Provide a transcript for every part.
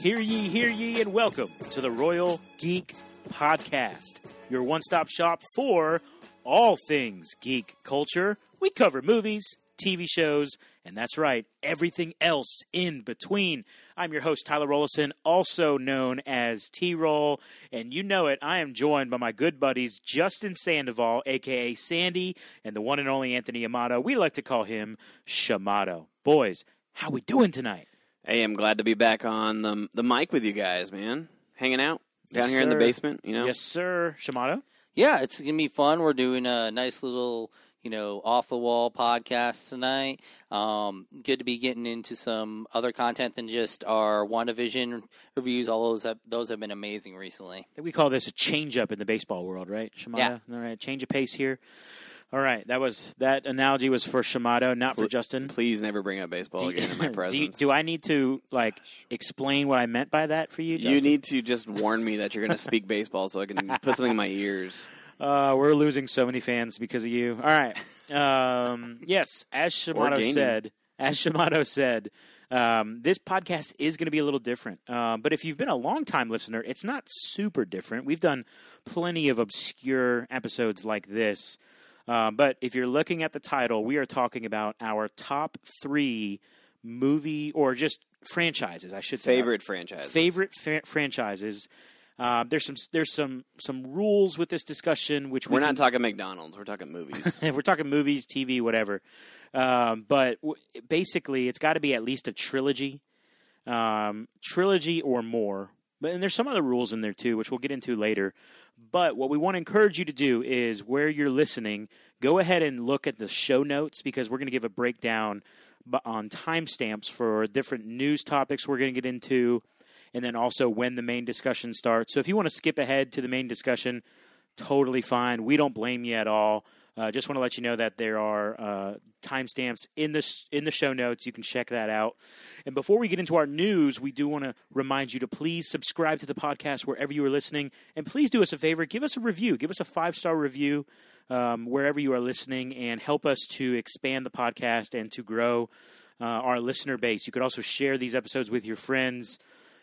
Hear ye, hear ye, and welcome to the Royal Geek Podcast, your one stop shop for all things geek culture. We cover movies, TV shows, and that's right, everything else in between. I'm your host, Tyler Rollison, also known as T Roll, and you know it, I am joined by my good buddies Justin Sandoval, aka Sandy, and the one and only Anthony Amato. We like to call him Shamato. Boys, how we doing tonight? Hey, I'm glad to be back on the the mic with you guys, man. Hanging out down Yes, here in the basement, you know. Yes, sir. Shamato? Yeah, it's gonna be fun. We're doing a nice little, you know, off the wall podcast tonight. Um, good to be getting into some other content than just our WandaVision reviews. All those have, those have been amazing recently. We call this a change up in the baseball world, right? Shamato? All right, change of pace here. All right, that was that analogy was for Shamato, not for Pl- Justin. Please never bring up baseball Do again in my do, you- presence. do I need to like explain what I meant by that for you? Justin? You need to just warn me that you're going to speak baseball so I can put something in my ears. Uh, we're losing so many fans because of you. All right. Um, yes, as Shamato said, as Shamato said, um, this podcast is going to be a little different. Uh, but if you've been a long time listener, it's not super different. We've done plenty of obscure episodes like this. Uh, but if you're looking at the title, we are talking about our top three movie or just franchises, I should say. Favorite franchises. favorite fa- franchises. Uh, there's some there's some some rules with this discussion, which we We're not talking McDonald's. We're talking movies. if we're talking movies, TV, whatever. Um, but w- basically, it's got to be at least a trilogy, um, trilogy or more. But and there's some other rules in there too, which we'll get into later. But what we want to encourage you to do is where you're listening, go ahead and look at the show notes because we're going to give a breakdown on timestamps for different news topics we're going to get into, and then also when the main discussion starts. So if you want to skip ahead to the main discussion, totally fine. We don't blame you at all. Uh, just want to let you know that there are uh, timestamps in the sh- in the show notes. You can check that out. And before we get into our news, we do want to remind you to please subscribe to the podcast wherever you are listening, and please do us a favor: give us a review, give us a five star review um, wherever you are listening, and help us to expand the podcast and to grow uh, our listener base. You could also share these episodes with your friends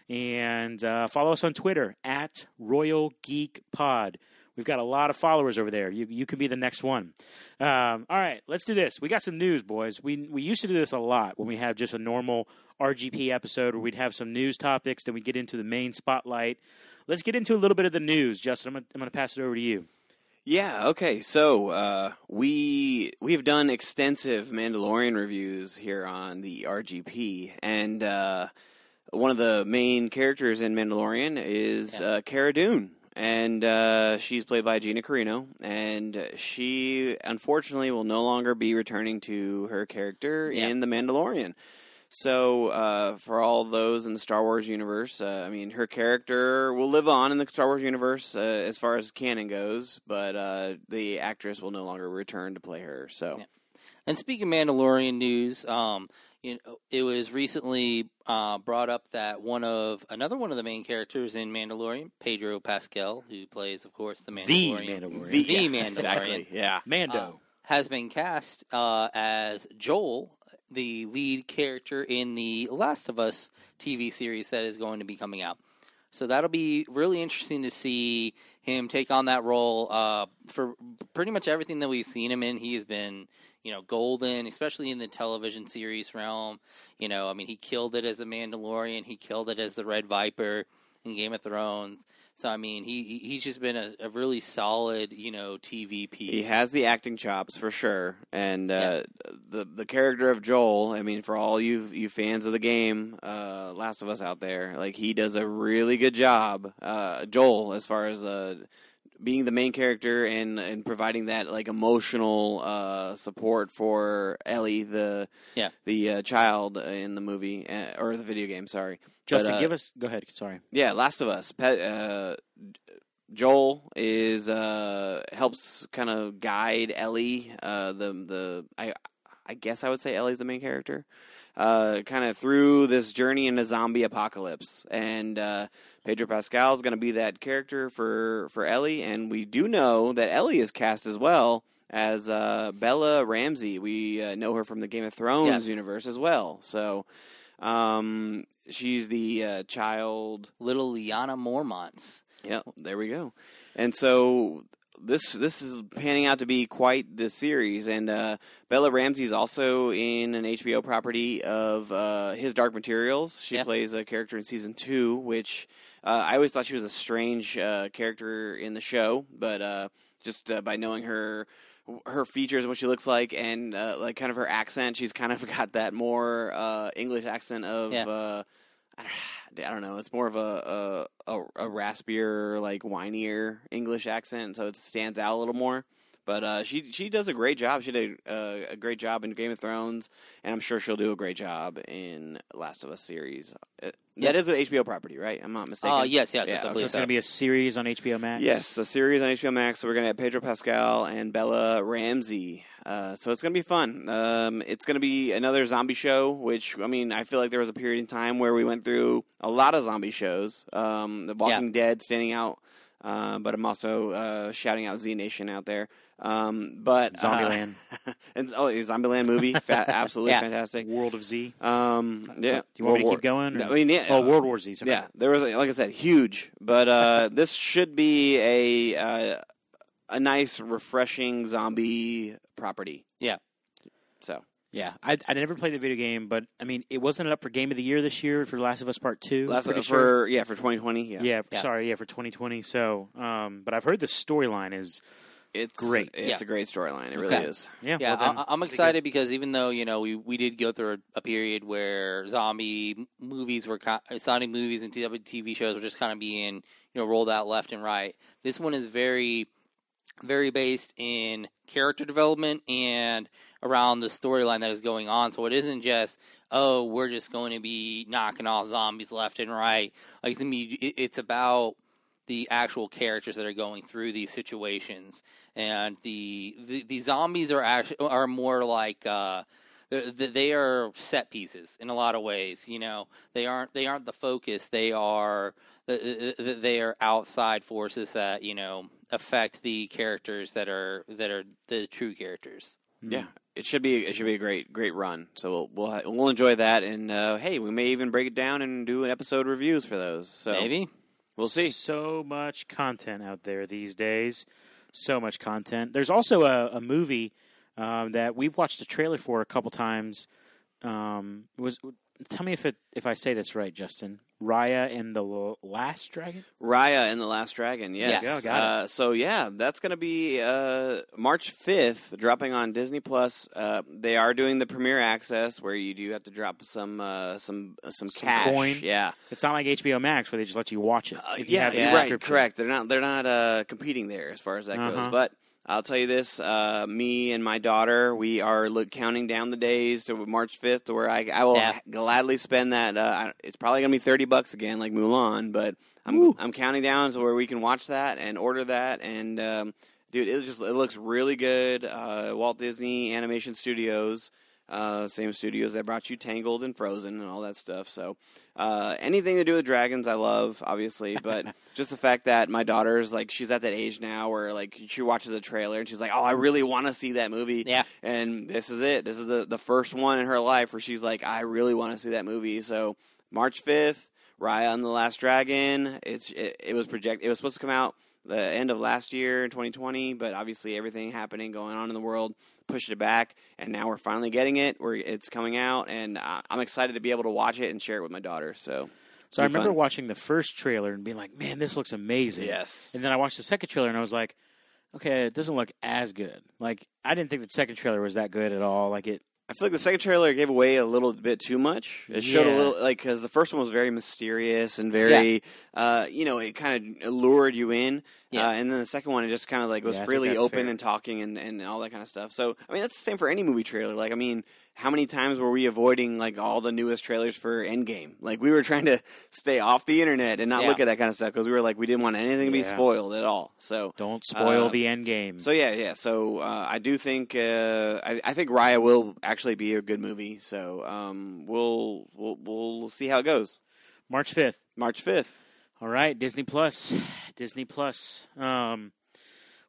and uh, follow us on Twitter at Royal Geek Pod. We've got a lot of followers over there. You you could be the next one. Um, all right, let's do this. We got some news, boys. We we used to do this a lot when we have just a normal RGP episode where we'd have some news topics, then we get into the main spotlight. Let's get into a little bit of the news, Justin. I'm gonna, I'm gonna pass it over to you. Yeah. Okay. So uh, we we've done extensive Mandalorian reviews here on the RGP, and uh, one of the main characters in Mandalorian is uh, Cara Dune, and uh, she's played by Gina Carano, and she unfortunately will no longer be returning to her character Yeah. in the Mandalorian. So, uh, for all those in the Star Wars universe, uh, I mean, her character will live on in the Star Wars universe uh, as far as canon goes, but uh, the actress will no longer return to play her. So, Yeah. And speaking of Mandalorian news, um, you know, it was recently uh, brought up that one of another one of the main characters in Mandalorian, Pedro Pascal, who plays, of course, the The Mandalorian, Mandalorian, The yeah, Mandalorian. exactly, yeah. Mando. uh, has been cast uh, as Joel, the lead character in the Last of Us TV series that is going to be coming out. So that'll be really interesting to see him take on that role. Uh, for pretty much everything that we've seen him in, he has been, you know, golden, especially in the television series realm. You know, I mean, he killed it as a Mandalorian. He killed it as the Red Viper in Game of Thrones. So I mean, he he- he's just been a, a really solid, you know, TV piece. He has the acting chops for sure, and uh, the the character of Joel. I mean, for all you you fans of the game, uh, Last of Us out there, like he does a really good job, uh, Joel, as far as uh, being the main character and and providing that like emotional uh, support for Ellie, the Yeah. the uh, child in the movie uh, or the video game. Sorry, Justin, But, uh, give us. Go ahead. Sorry. yeah, Last of Us. Pe- uh, Joel is uh, helps kind of guide Ellie. Uh, the the I I guess I would say Ellie's the main character. Uh, kind of through this journey in a zombie apocalypse, and uh, Pedro Pascal is going to be that character for for Ellie, and we do know that Ellie is cast as well as uh, Bella Ramsey. We uh, know her from the Game of Thrones Yes. universe as well. So um, she's the uh, child. Little Lyanna Mormont. Yeah, there we go. And so this this is panning out to be quite the series. And uh, Bella is also in an HBO property of uh, His Dark Materials. She Yeah. plays a character in season two, which uh, I always thought she was a strange uh, character in the show, but uh, just uh, by knowing her. Her features and what she looks like, and uh, like kind of her accent, she's kind of got that more uh, English accent of Yeah. uh, I don't, I don't know. It's more of a a, a a raspier, like whinier English accent, so it stands out a little more. But uh, she she does a great job. She did a, a great job in Game of Thrones, and I'm sure she'll do a great job in Last of Us series. Uh, Yeah. That is an HBO property, right? I'm not mistaken. Oh, yes, yes, Yeah, yes, so So it's so. going to be a series on HBO Max. Yes, a series on HBO Max. So we're gonna have Pedro Pascal and Bella Ramsey. Uh, so it's gonna be fun. Um, it's gonna be another zombie show. Which I mean, I feel like there was a period in time where we went through a lot of zombie shows. Um, the Walking Dead standing out, uh, but I'm also uh, shouting out Z Nation out there. Um, but uh, Zombieland. and oh, a Zombieland movie, Fa- absolutely Yeah. fantastic. World of Z. Um, yeah, Do you want me to World keep going? War- or- I mean, yeah. Oh, World War Z. sorry. yeah, there was like I said, huge. But uh, this should be a uh, a nice, refreshing zombie property. Yeah. So Yeah, I I never played the video game, but I mean, it wasn't up for Game of the Year this year for Last of Us Part Two. last of Us sure. yeah for 2020. Yeah, Yeah. Yeah. sorry, yeah, for 2020. So, um, but I've heard the storyline is it's Great. It's Yeah. a great storyline. It really Okay. is. yeah. Yeah, well, then, I, I'm excited because even though you know we, we did go through a, a period where zombie movies were ki- zombie movies and TV TV shows were just kind of being you know rolled out left and right. This one is very very based in character development and around the storyline that is going on. So it isn't just oh we're just going to be knocking off zombies left and right. Like it's, it's about the actual characters that are going through these situations and the the, the zombies are actually are more like uh they are set pieces in a lot of ways you know they aren't they aren't the focus they are they are outside forces that you know affect the characters that are that are the true characters. Yeah, it should be it should be a great great run. So we'll we'll, ha- we'll enjoy that, and uh, hey, we may even break it down and do an episode reviews for those. So maybe we'll see. So much content out there these days. So much content. There's also a, a movie um, that we've watched a trailer for a couple times. Um, was tell me if it if I say this right, Justin. Raya and the L- Last Dragon. Raya and the Last Dragon. Yes. Yeah, got it. uh, so yeah, that's going to be uh, March fifth, dropping on Disney Plus. Uh, they are doing the premiere access where you do have to drop some uh, some uh, some, Some cash. coin. Yeah. It's not like HBO Max where they just let you watch it. Uh, yeah, you're right. Correct. They're not. They're not uh, competing there as far as that goes. Uh-huh. But I'll tell you this: uh, me and my daughter, we are look, counting down the days to March fifth, to where I, I will Yeah. gladly spend that. Uh, it's probably gonna be thirty bucks again, like Mulan, but I'm Woo. I'm counting down to where we can watch that and order that. And um, dude, it just it looks really good. Uh, Walt Disney Animation Studios. Uh, same studios that brought you Tangled and Frozen and all that stuff. So, uh, anything to do with dragons, I love, obviously. But just the fact that my daughter's like, she's at that age now where like she watches a trailer and she's like, "Oh, I really want to see that movie." yeah And this is it. This is the the first one in her life where she's like, "I really want to see that movie." So, March fifth, Raya and the Last Dragon. It's it, it was project. It was supposed to come out the end of last year in 2020, but obviously everything happening going on in the world pushed it back, and now we're finally getting it. Where it's coming out, and uh, I'm excited to be able to watch it and share it with my daughter. So, So I remember fun. watching the first trailer and being like, "Man, this looks amazing." yes, And then I watched the second trailer and I was like, "Okay, it doesn't look as good." Like I didn't think the second trailer was that good at all. Like it. I feel like the second trailer gave away a little bit too much. It showed a little like because the first one was very mysterious and very, uh, you know, it kind of lured you in. Yeah. Uh, and then the second one, it just kind of like was Yeah, open fair. and talking and, and all that kind of stuff. So I mean, that's the same for any movie trailer. Like I mean, how many times were we avoiding like all the newest trailers for Endgame? Like we were trying to stay off the internet and not Yeah. look at that kind of stuff because we were like we didn't want anything to be Yeah. spoiled at all. So Don't spoil Uh, the Endgame. so yeah, yeah. So uh, I do think uh, I, I think Raya will actually be a good movie. So um, we'll we'll we'll see how it goes. March fifth. March fifth. All right, Disney Plus. Disney Plus. Um,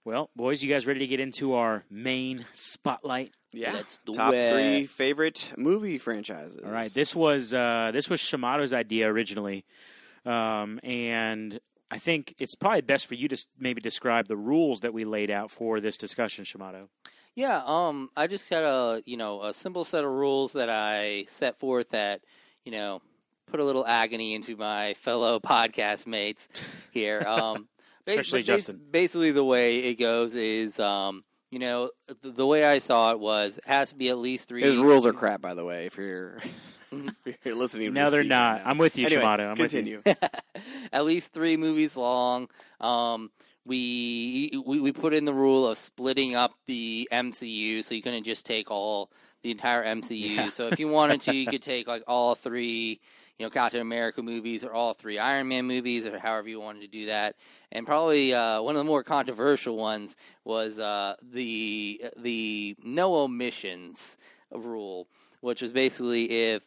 well, boys, you guys ready to get into our main spotlight? Yeah. Let's do Top it. three favorite movie franchises. All right, this was uh, this was Shamato's idea originally, um, and I think it's probably best for you to maybe describe the rules that we laid out for this discussion, Shimato. Yeah, um, I just got a you know a simple set of rules that I set forth that you know put a little agony into my fellow podcast mates here. Um, ba- Especially but bas- Justin. Basically, the way it goes is um, you know the, the way I saw it was it has to be at least three. His rules are crap, by the way. If you're, if you're listening, to No, me they're not. now. I'm with you, Anyway, Shamato. I'm with you. continue. at least three movies long. Um, we, we we put in the rule of splitting up the MCU, so you couldn't just take all the entire MCU. Yeah. So if you wanted to, you could take like all three, you know, Captain America movies or all three Iron Man movies, or however you wanted to do that. And probably uh, one of the more controversial ones was uh, the the no omissions rule, which was basically if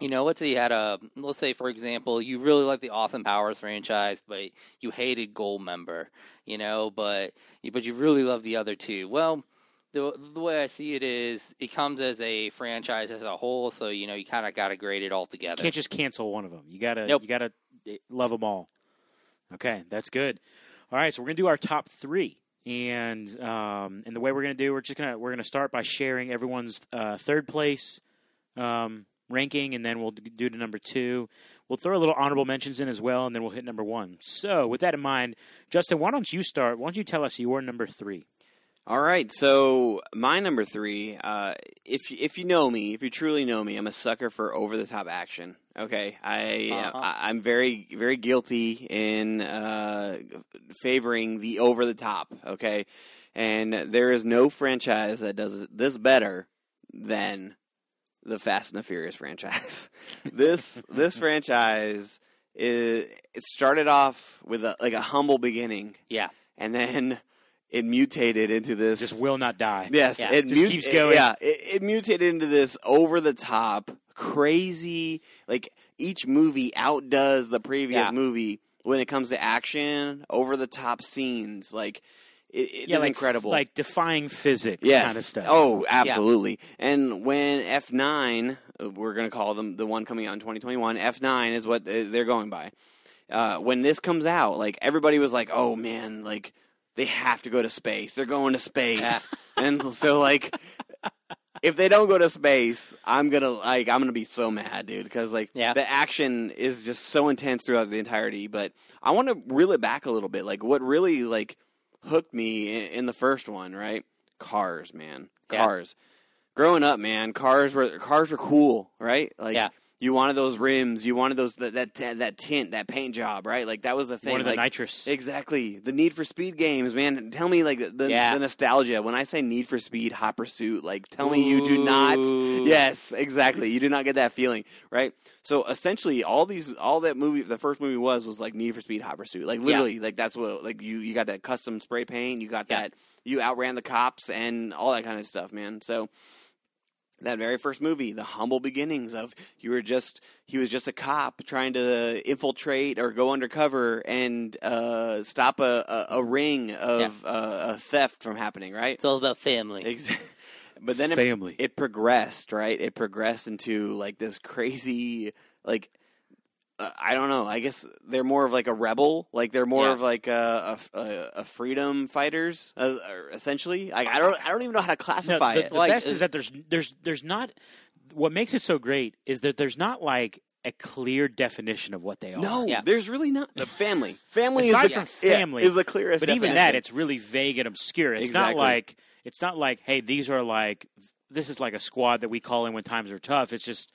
you know, let's say you had a, let's say for example, you really like the Austin Powers franchise, but you hated Goldmember, you know, but but you really love the other two. Well, the the way I see it is, it comes as a franchise as a whole, so you know you kind of got to grade it all together. You can't just cancel one of them. You gotta Nope. you gotta eh, love them all. Okay, that's good. All right, so we're gonna do our top three, and um, and the way we're gonna do, we're just gonna we're gonna start by sharing everyone's uh, third place um, ranking, and then we'll do to number two. We'll throw a little honorable mentions in as well, and then we'll hit number one. So, with that in mind, Justin, why don't you start? Why don't you tell us your number three? All right, so my number three. Uh, if you- if you know me, if you truly know me, I'm a sucker for over the top action. Okay, I, Uh-huh. I I'm very very guilty in uh, favoring the over the top. Okay, and there is no franchise that does this better than the Fast and the Furious franchise. this this franchise is it started off with a like a humble beginning, yeah, and then it mutated into this Just will not die. Yes, Yeah. it Just mut- keeps it- going. yeah, it, it mutated into this over the top, crazy. Like each movie outdoes the previous Yeah. movie when it comes to action, over the top scenes. Like it, it yeah, is like incredible. like defying physics yes. kind of stuff. Oh, absolutely. And when F nine, uh, we're going to call them the one coming out in 2021. F nine is what they- they're going by. Uh, when this comes out, like everybody was like, "Oh man, like." They have to go to space. They're going to space, Yeah. and so like if they don't go to space, I'm gonna like I'm gonna be so mad, dude, because like Yeah. the action is just so intense throughout the entirety. But I want to reel it back a little bit. Like what really like hooked me in, in the first one, right? Cars, man, Yeah. cars. Growing up, man, cars were cars were cool, right? Like Yeah. You wanted those rims, you wanted those that that that tint, that paint job, right? Like that was the thing. One of the like, nitrous. Exactly. The Need for Speed games, man. Tell me like the, Yeah. the nostalgia. When I say Need for Speed, Hot Pursuit, like tell me you do not. Yes, exactly. You do not get that feeling, right? So essentially, all these, all that movie, the first movie was was like Need for Speed, Hot Pursuit. Like literally, like that's what like you you got that custom spray paint. You got Yeah. that. You outran the cops and all that kind of stuff, man. So that very first movie, the humble beginnings of you were just he was just a cop trying to infiltrate or go undercover and uh, stop a, a, a ring of uh, a theft from happening, right? it's all about family. Ex- but then it, family. it progressed, right? It progressed into like this crazy, like I don't know. I guess they're more of like a rebel. Like they're more Yeah. of like a, a, a- freedom fighters, uh, essentially. Like I don't, I don't even know how to No, classify the, it. the Like, best uh, is that there's there's there's not what makes it so great is that there's not like a clear definition of what they are. No, Yeah. there's really not. The family, family Aside is the, from yeah, family, is the clearest. but even that it's really vague and obscure. It's not like it's not like hey these are like this is like a squad that we call in when times are tough. It's just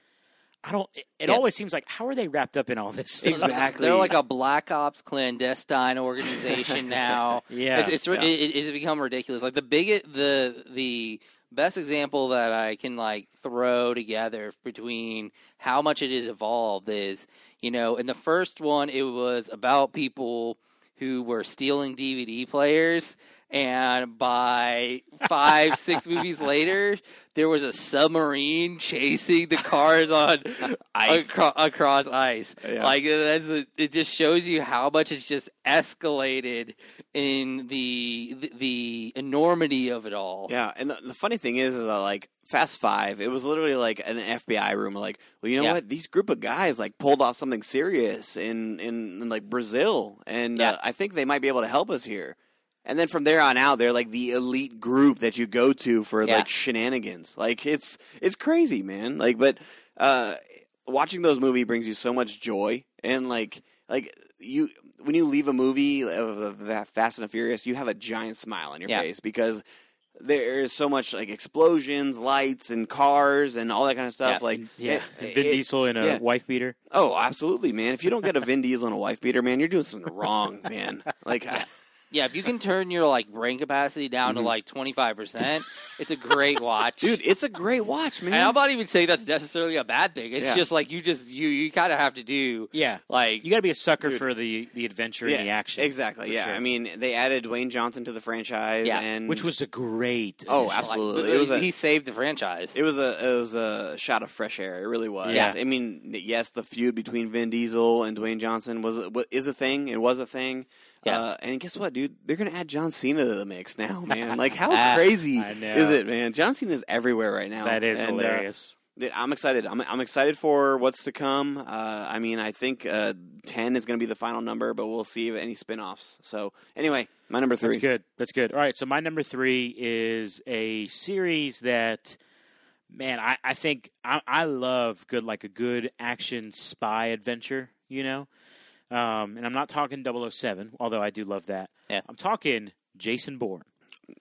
I don't. It, it Yeah. always seems like how are they wrapped up in all this stuff? Exactly. They're like a black ops clandestine organization now. Yeah, it's, it's yeah. it, it, it's become ridiculous. Like the big the the best example that I can like throw together between how much it has evolved is you know in the first one it was about people who were stealing DVD players and by five, six movies later, there was a submarine chasing the cars on Ice. acro- across ice. Yeah. Like that's a, it just shows you how much it's just escalated in the the, the enormity of it all. Yeah, and the, the funny thing is, is that, like Fast Five, it was literally like an FBI room. Like, well, you know Yeah. what? These group of guys like pulled off something serious in in, in like Brazil, and Yeah. uh, I think they might be able to help us here. And then from there on out, they're like the elite group that you go to for Yeah. like shenanigans. Like it's it's crazy, man. Like, but uh, watching those movies brings you so much joy, and like like you when you leave a movie of, Fast and Furious, you have a giant smile on your Yeah. face because there is so much like explosions, lights, and cars, and all that kind of stuff. Yeah. Like, Yeah, it- Vin it- Diesel in a yeah. wife beater. Oh, absolutely, man! If you don't get a Vin Diesel in a wife beater, man, you're doing something wrong, man. Like, I- Yeah, if you can turn your like brain capacity down to Mhm. like twenty five percent, it's a great watch, dude, it's a great watch, man. And I'm not even saying that's necessarily a bad thing. It's Yeah. just like you just you you kind of have to do Yeah, like you got to be a sucker Dude. for the the adventure and the action. exactly. for Yeah, sure. I mean, they added Dwayne Johnson to the franchise, Yeah. and which was a great. Oh, addition. absolutely. Like, It was a- he saved the franchise. It was a it was a shot of fresh air. It really was. Yeah. I mean, yes, the feud between Vin Diesel and Dwayne Johnson was is a thing. It was a thing. Yeah. Uh, and guess what, dude? They're gonna add John Cena to the mix now, man. Like, how Ah, crazy is it, man? John Cena is everywhere right now. That is And, uh, hilarious. Dude, I'm excited. I'm I'm excited for what's to come. Uh, I mean, I think uh, ten is going to be the final number, but we'll see if any spin-offs. So anyway, my number three. That's good. That's good. All right. So my number three is a series that, man, I, I think I, I love good like a good action spy adventure. You know, um, and I'm not talking 007, although I do love that. Yeah. I'm talking Jason Bourne.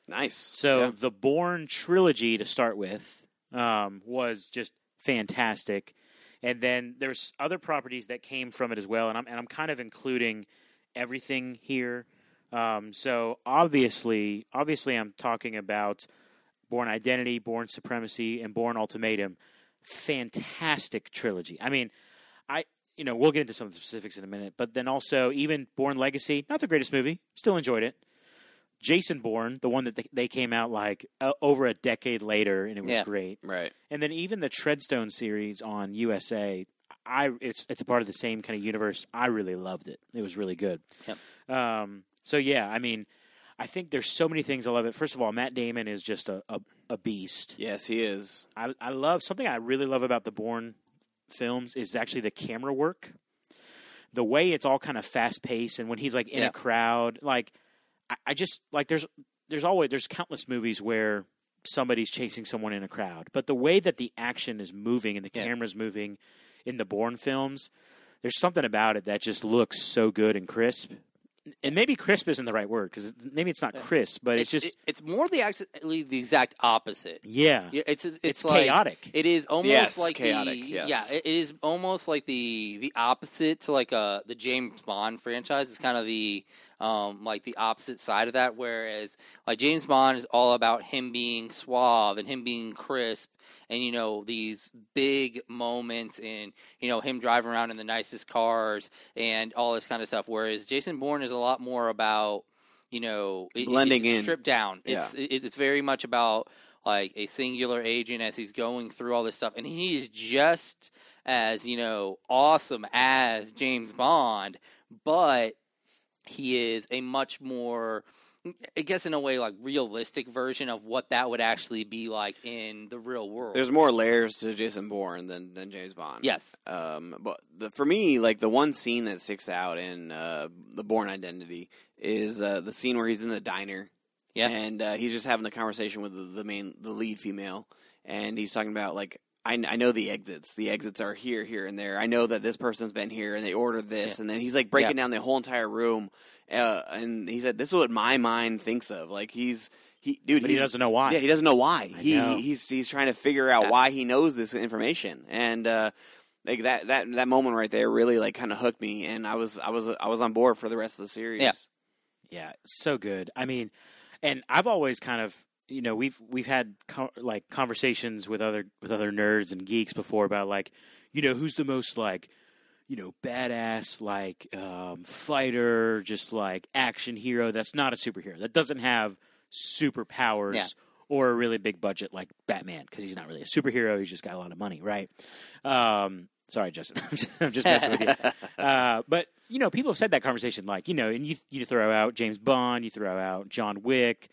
Nice. So Yeah. the Bourne trilogy to start with um, was just fantastic, and then there's other properties that came from it as well, and I'm and I'm kind of including everything here. Um, so obviously, obviously, I'm talking about Bourne Identity, Bourne Supremacy, and Bourne Ultimatum. Fantastic trilogy. I mean, I you know we'll get into some of the specifics in a minute, but then also even Bourne Legacy, not the greatest movie, still enjoyed it. Jason Bourne, the one that they- came out like uh, over a decade later, and it was Yeah. great. right. And then even the Treadstone series on USA, I it's it's a part of the same kind of universe. I really loved it. It was really good. Yep. Um, so yeah, I mean, I think there's so many things I love it. First of all, Matt Damon is just a a, a beast. Yes, he is. I I love something I really love about the Bourne films is actually the camera work. The way it's all kind of fast paced, and when he's like in Yeah. a crowd, like I, I just like there's there's always there's countless movies where somebody's chasing someone in a crowd, but the way that the action is moving and the Yeah. camera's moving in the Bourne films, there's something about it that just looks so good and crisp. And maybe crisp isn't the right word because maybe it's not crisp, but it's, just it- it's more the actually the exact opposite. yeah, Yeah, it's it's, it's, like, chaotic. It is almost Yes, like chaotic, The, yes. Yeah, it, it is almost like the the opposite to like uh the James Bond franchise. It's kind of the um like the opposite side of that. Whereas like James Bond is all about him being suave and him being crisp, and you know these big moments and you know him driving around in the nicest cars and all this kind of stuff. Whereas Jason Bourne is a lot more about you know it- Blending it's in. stripped down. It's it, it's very much about like a singular agent as he's going through all this stuff, and he is just as you know awesome as James Bond, but he is a much more. I guess in a way, like realistic version of what that would actually be like in the real world. There's more layers to Jason Bourne than than James Bond. yes, Um, but the, for me, like the one scene that sticks out in uh, the Bourne Identity is uh, the scene where he's in the diner. Yeah. and uh, he's just having the conversation with the, the main, the lead female, and he's talking about like. I, I know the exits. The exits are here, here, and there. I know that this person's been here, and they ordered this, and then he's like breaking down the whole entire room. Uh, and he said, "This is what my mind thinks of." Like he's he, dude. but he doesn't know why. yeah, he doesn't know why. I He know. he's he's trying to figure out Yeah. why he knows this information, and uh, like that that that moment right there really like kind of hooked me, and I was I was I was on board for the rest of the series. Yeah. Yeah, so good. I mean, and I've always kind of, you know, we've we've had co- like conversations with other with other nerds and geeks before about like, you know, who's the most like, you know, badass like um, fighter, just like action hero. That's not a superhero. That doesn't have superpowers Yeah. or a really big budget like Batman because he's not really a superhero. He's just got a lot of money, right? Um, sorry, Justin. I'm just, I'm just messing with you. Uh, but you know, people have said that conversation, like you know, and you you throw out James Bond, you throw out John Wick,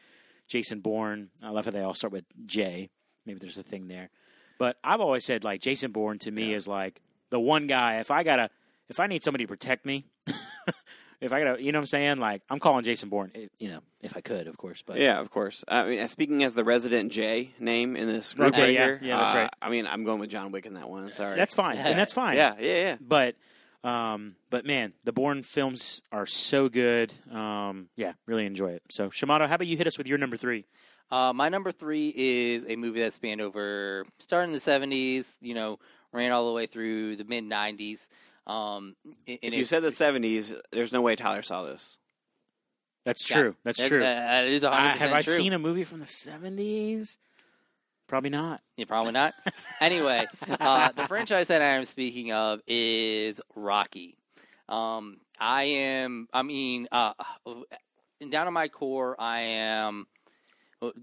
Jason Bourne. I love how they all start with J. Maybe there's a thing there, but I've always said like Jason Bourne to me is like the one guy. If I gotta, if I need somebody to protect me. If I gotta, you know what I'm saying? Like, I'm calling Jason Bourne, eh, you know, if I could, of course. But Yeah, of course. I mean, speaking as the resident J name in this group Okay, right yeah, here, yeah, that's uh, right. I mean, I'm going with John Wick in that one. Sorry, that's fine, and that's fine. yeah, yeah, yeah. But, um, but man, the Bourne films are so good. Um, yeah, really enjoy it. So, Shamato, how about you hit us with your number three? Uh, my number three is a movie that spanned over starting in the seventies, you know, ran all the way through the mid nineties. Um, and If you said the '70s, there's no way Tyler saw this. That's Yeah, true. That's that- true. That is I, have I true. seen a movie from the 70s? Probably not. Yeah, probably not. anyway, uh, the franchise that I am speaking of is Rocky. Um, I am. I mean, uh, down to my core, I am.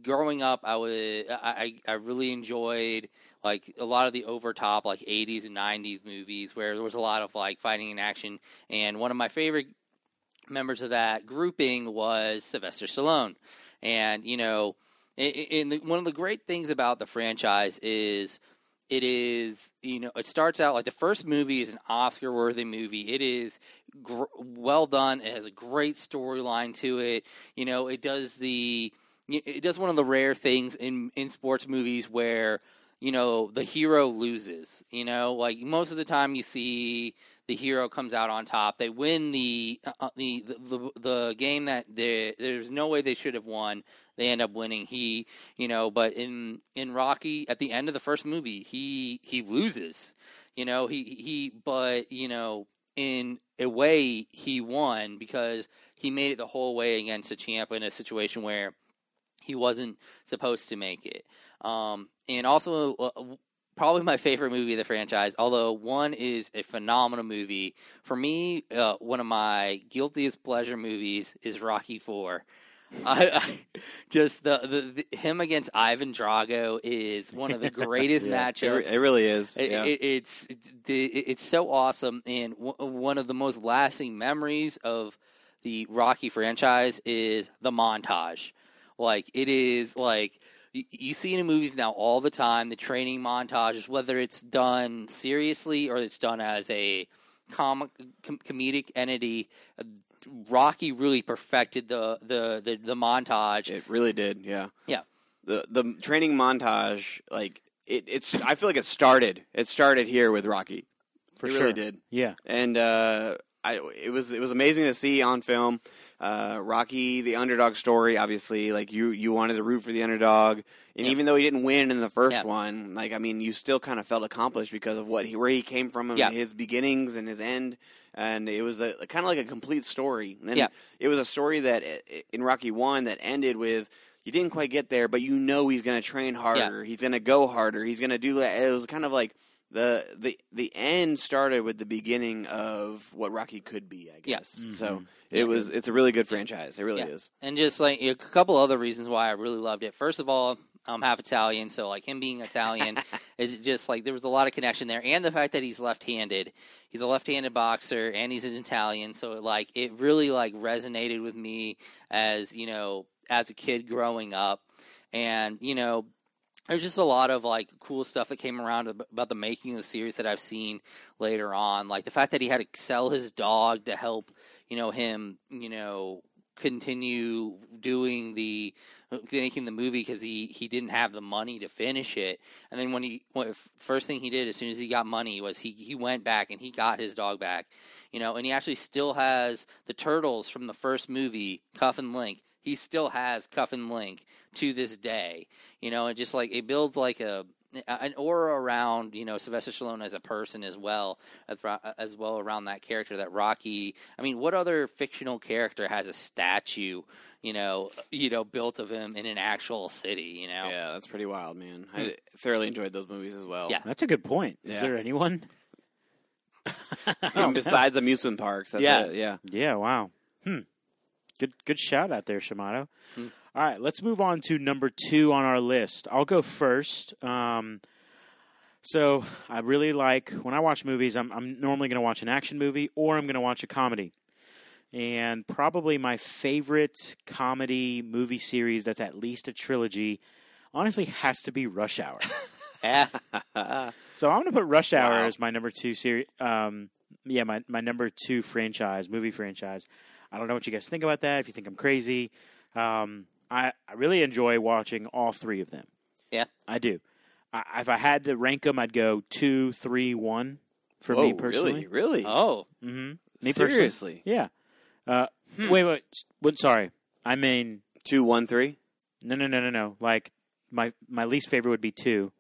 Growing up, I was. I I really enjoyed like a lot of the over top like 80s and 90s movies where there was a lot of like fighting and action. And one of my favorite members of that grouping was Sylvester Stallone. And you know, and one of the great things about the franchise is it is you know it starts out like the first movie is an oscar worthy movie. It is gr- well done. It has a great storyline to it. You know it does the it does one of the rare things in in sports movies where you know the hero loses you know? Like most of the time you see the hero comes out on top. They win the uh, the, the the game that there's no way they should have won. They end up winning. He you know but in in rocky at the end of the first movie he he loses you know he he but you know in a way he won because he made it the whole way against a champ in a situation where he wasn't supposed to make it. Um and also uh, probably my favorite movie of the franchise although one is a phenomenal movie for me uh, one of my guiltiest pleasure movies is rocky 4 I, I just the, the, the him against Ivan Drago is one of the greatest Yeah, It, matchups. re- it really is. It- yeah. it- it's it's so awesome, and w- one of the most lasting memories of the Rocky franchise is the montage. Like it is like you, you see in movies now all the time the training montages, whether it's done seriously or it's done as a comic com- comedic entity. uh, Rocky really perfected the the the, the montage. It really did, yeah. Yeah. The the training montage, like it, it's. I feel like it started. It started here with Rocky. For it sure. really did, Yeah. and uh, I it was it was amazing to see on film. Uh, Rocky, the underdog story, obviously, like you you wanted to root for the underdog, and Yeah. even though he didn't win in the first Yeah. one, like I mean, you still kind of felt accomplished because of what he where he came from, and Yeah. his beginnings and his end. And it was a, kind of like a complete story. And Yeah. it was a story that in Rocky One that ended with you didn't quite get there, but you know he's going to train harder. He's going to go harder. He's going to do that. It was kind of like the the the end started with the beginning of what Rocky could be. I Yeah. guess mm-hmm. so. It It's was. It's a really good franchise. It really Yeah. is. and just like a couple other reasons why I really loved it. First of all, I'm half Italian, so like him being Italian is just like there was a lot of connection there, and the fact that he's left-handed. He's a left-handed boxer, and he's an Italian, so like it really like resonated with me as you know as a kid growing up, and you know. There's just a lot of like cool stuff that came around about the making of the series that I've seen later on, like the fact that he had to sell his dog to help, you know, him, you know, continue doing the making the movie because he he didn't have the money to finish it. And then when he when, first thing he did as soon as he got money was he he went back and he got his dog back you know and he actually still has the turtles from the first movie cuff and link he still has cuff and link to this day you know and just like it builds like a an aura around you know Sylvester Stallone as a person as well as as well around that character that Rocky. I mean, what other fictional character has a statue, you know, you know, built of him in an actual city? You know, Yeah, that's pretty wild, man. I thoroughly enjoyed those movies as well. Yeah. That's a good point. Is Yeah. there anyone? Besides amusement parks, that's Yeah. it. Yeah. Yeah, wow. Hmm. Good good shout out there, Shamato. Hmm. All right, let's move on to number two on our list. I'll go first. Um, so I really like when I watch movies. I'm, I'm normally going to watch an action movie or I'm going to watch a comedy. And probably my favorite comedy movie series that's at least a trilogy, honestly, has to be Rush Hour. So I'm going to put Rush Hour Wow. as my number two series. Um, yeah, my my number two franchise, movie franchise. I don't know what you guys think about that. If you think I'm crazy, um, I I really enjoy watching all three of them. Yeah. I do. I, if I had to rank them, I'd go two, three, one for Whoa, me personally. really? Really? Oh. Mm-hmm. Me personally. Seriously? Yeah. Uh, Hmm. Wait, wait, wait. Sorry. I mean, Two, one, three? no, no, no, no, no. Like my my least favorite would be two,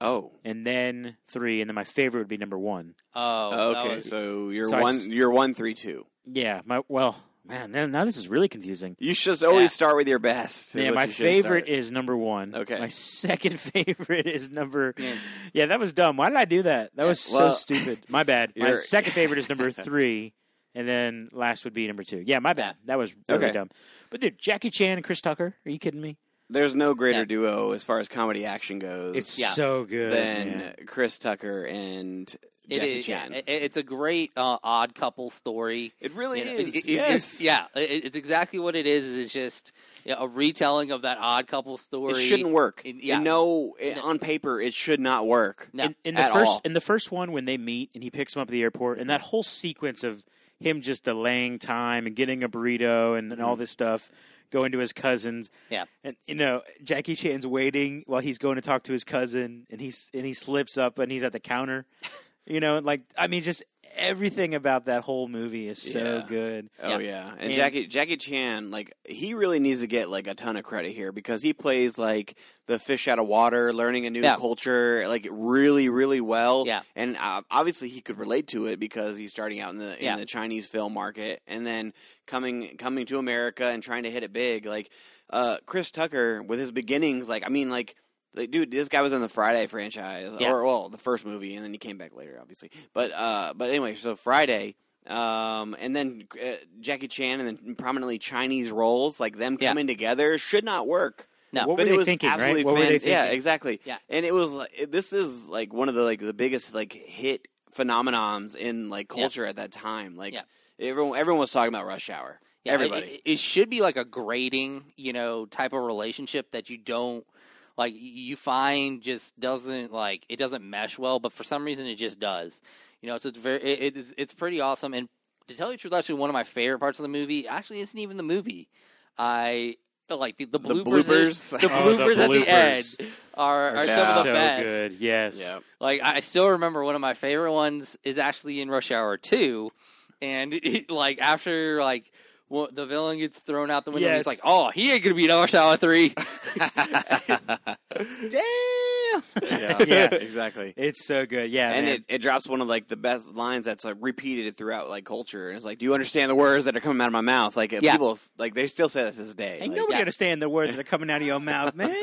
Oh. and then three, and then my favorite would be number one. Oh. that okay, was- so you're So one. s- You're one, three, two. Yeah, my well, man, now, now this is really confusing. You should always Yeah. start with your best. is Yeah, what my you should favorite start. is number one. Okay. My second favorite is number. Yeah. Yeah, that was dumb. Why did I do that? That was Well, so stupid. My bad. My you're- second favorite is number three, and then last would be number two. Yeah, my bad. That was really Okay. dumb. But dude, Jackie Chan and Chris Tucker. Are you kidding me? There's no greater Yeah. duo as far as comedy action goes It's Yeah. so good. than man. Chris Tucker and It Jackie is, yeah. Chan. It- it's a great uh, odd couple story. It really You know, is. it- it- yes. It's, yeah, it, it's exactly what it is. is It's just you know, a retelling of that odd couple story. It shouldn't work. It- yeah. yeah. No, No. on paper, it should not work. No. in, in the at first all. in the first one when they meet and he picks him up at the airport and that whole sequence of him just delaying time and getting a burrito and, and all this stuff going to his cousins Yeah. and you know Jackie Chan's waiting while he's going to talk to his cousin and he's and he slips up and he's at the counter you know like I mean just everything about that whole movie is so Yeah. good Oh Yeah. yeah, and, And- Jackie Jackie Chan, like he really needs to get like a ton of credit here because he plays like the fish out of water, learning a new Yeah. culture, like really, really well. Yeah. and uh, obviously he could relate to it because he's starting out in the in Yeah. the Chinese film market, and then coming coming to America and trying to hit it big. Like uh, Chris Tucker with his beginnings, like I mean, like. Like, dude, this guy was in the Friday franchise, Yeah. or well, the first movie, and then he came back later, obviously. But, uh, but anyway, so Friday, um, and then uh, Jackie Chan, and then prominently Chinese roles, like them Yeah. coming together, should not work. No. what but were it they was thinking right absolutely what were they fan- Yeah, exactly. Yeah. and it was like this is like one of the like the biggest like hit phenomenons in like Yeah. culture at that time. Like Yeah. everyone, everyone was talking about Rush Hour. Yeah, Everybody. It, it should be like a grading, you know, type of relationship that you don't like. You find just doesn't like it doesn't mesh well, but for some reason it just does. You know, so it's very it, it's it's pretty awesome. And to tell you the truth, actually, one of my favorite parts of the movie actually isn't even the movie. I like the, the The bloopers. bloopers? the Oh, the bloopers at the end are, are Yeah. some of the so best. good yes yeah, Like I still remember one of my favorite ones is actually in Rush Hour Two, and it, like after like well, the villain gets thrown out the window, and he's like, "Oh, he ain't gonna be in Rush Hour 3. damn yeah, yeah exactly. it's so good yeah and man. it, it drops one of like the best lines that's like repeated throughout like culture. And it's like, do you understand the words that are coming out of my mouth? Like Yeah. people like they still say this to this day. Ain't Like, nobody yeah. understand the words that are coming out of your mouth, man.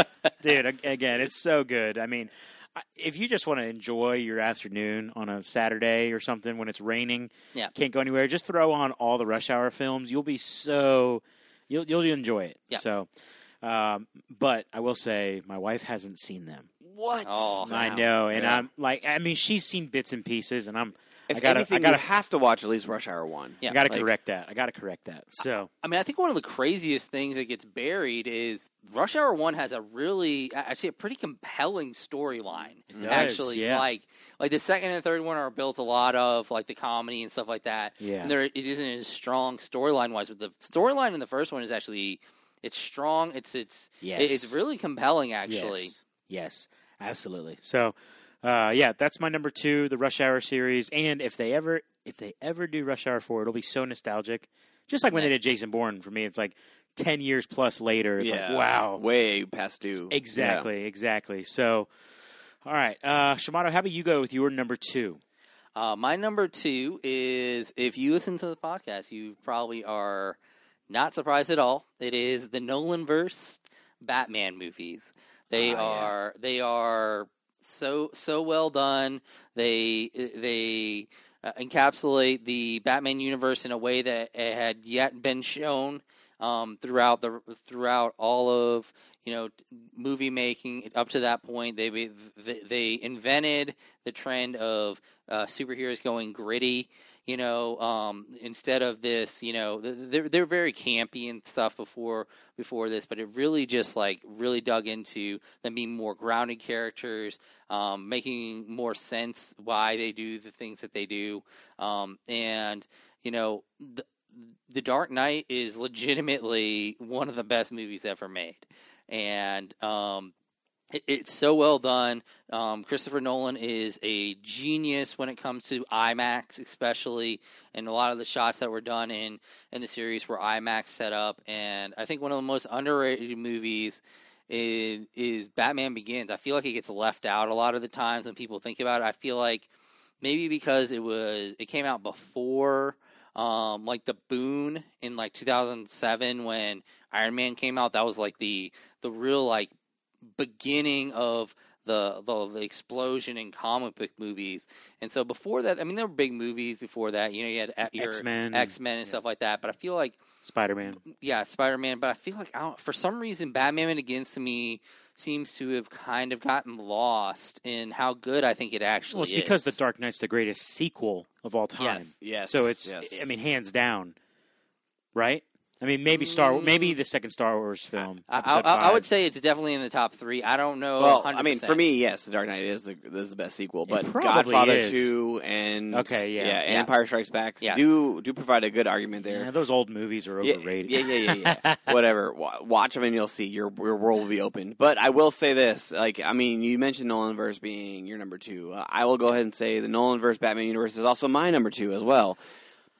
Dude, again, it's so good. I mean, I- if you just want to enjoy your afternoon on a Saturday or something when it's raining, Yeah. can't go anywhere, just throw on all the Rush Hour films. You'll be so you'll you'll enjoy it. Yeah. So, um, but I will say, my wife hasn't seen them. what? Oh. I Wow. know, and Yeah. I'm like, I mean, she's seen bits and pieces, and I'm If I gotta, anything, I gotta, you have to watch at least Rush Hour one. Yeah. I gotta like- correct that. I gotta correct that. So. I mean, I think one of the craziest things that gets buried is Rush Hour One has a really, actually, a pretty compelling storyline. Actually, yeah. like like the second and third one are built a lot of like the comedy and stuff like that. Yeah. and there it isn't as strong storyline wise, but the storyline in the first one is actually it's strong. It's it's Yes. it- it's really compelling actually. Yes, yes absolutely. Mm-hmm. So, uh, yeah, that's my number two, the Rush Hour series. And if they ever, if they ever do Rush Hour four, it'll be so nostalgic. Just like when Yeah. they did Jason Bourne for me, it's like ten years plus later. It's yeah. like wow, way past due. exactly, exactly. So, all right, uh, Shamato, how about you go with your number two? Uh, my number two is if you listen to the podcast, you probably are not surprised at all. It is the Nolan verse Batman movies. They yeah. are they are so so well done. They they uh, encapsulate the Batman universe in a way that it had yet been shown um, throughout the throughout all of you know movie making up to that point. They they, they invented the trend of uh, superheroes going gritty. You know, um, instead of this, you know, they're they're very campy and stuff before before this, but it really just like really dug into them being more grounded characters, um, making more sense why they do the things that they do, um, and you know, the, the Dark Knight is legitimately one of the best movies ever made, and um, it's so well done. Um, Christopher Nolan is a genius when it comes to IMAX, especially, and a lot of the shots that were done in in the series were IMAX set up. And I think one of the most underrated movies is, is Batman Begins. I feel like it gets left out a lot of the times when people think about it. I feel like maybe because it was it came out before um, like the boon in like 2007 when Iron Man came out. That was like the the real like beginning of the, the the explosion in comic book movies. And so before that, I mean, there were big movies before that. You know, you had uh, X-Men. X Men and Yeah. stuff like that. But I feel like Spider Man. yeah, Spider Man. But I feel like I don't, for some reason, Batman Begins to me seems to have kind of gotten lost in how good I think it actually Well, it's is. because The Dark Knight's the greatest sequel of all time. Yes. Yes. So it's, yes. I mean, hands down, right? I mean, maybe Star, maybe the second Star Wars film. I, I, I, I would say it's definitely in the top three. I don't know. Well, 100%. I mean, for me, yes, The Dark Knight is the is the best sequel, but Godfather is. Two and Okay, yeah. yeah, and Yeah. Empire Strikes Back Yes. do do provide a good argument there. Yeah, those old movies are Yeah, overrated. Yeah, yeah, yeah, yeah. Whatever. Watch them and you'll see your your world will be open. But I will say this: like, I mean, you mentioned Nolanverse being your number two. Uh, I will go ahead and say the Nolanverse Batman universe is also my number two as well.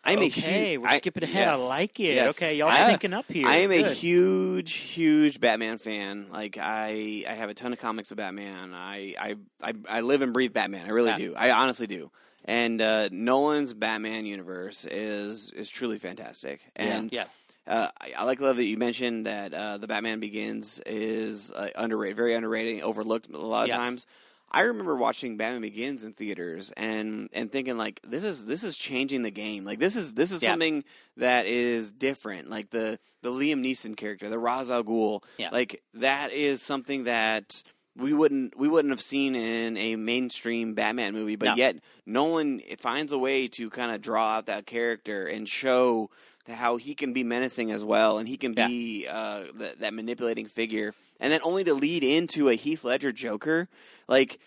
I'm a okay, hu- we're I- skipping ahead. I like it. yes. Okay, y'all I- syncing up here. I am a huge, huge Batman fan. Like I, I have a ton of comics of Batman. I, I, I, I live and breathe Batman. I really Yeah. do. I honestly do. And uh, Nolan's Batman universe is is truly fantastic. And yeah. uh, I, I like love that you mentioned that uh, the Batman Begins is uh, underrated, very underrated, overlooked a lot of Yes. times. I remember watching Batman Begins in theaters and and thinking like this is this is changing the game. Like this is this is Yeah. something that is different. Like the the Liam Neeson character, the Ra's al Ghul. Yeah. Like that is something that we wouldn't we wouldn't have seen in a mainstream Batman movie, but No. yet Nolan finds a way to kind of draw out that character and show how he can be menacing as well, and he can Yeah. be uh, that, that manipulating figure, and then only to lead into a Heath Ledger Joker, like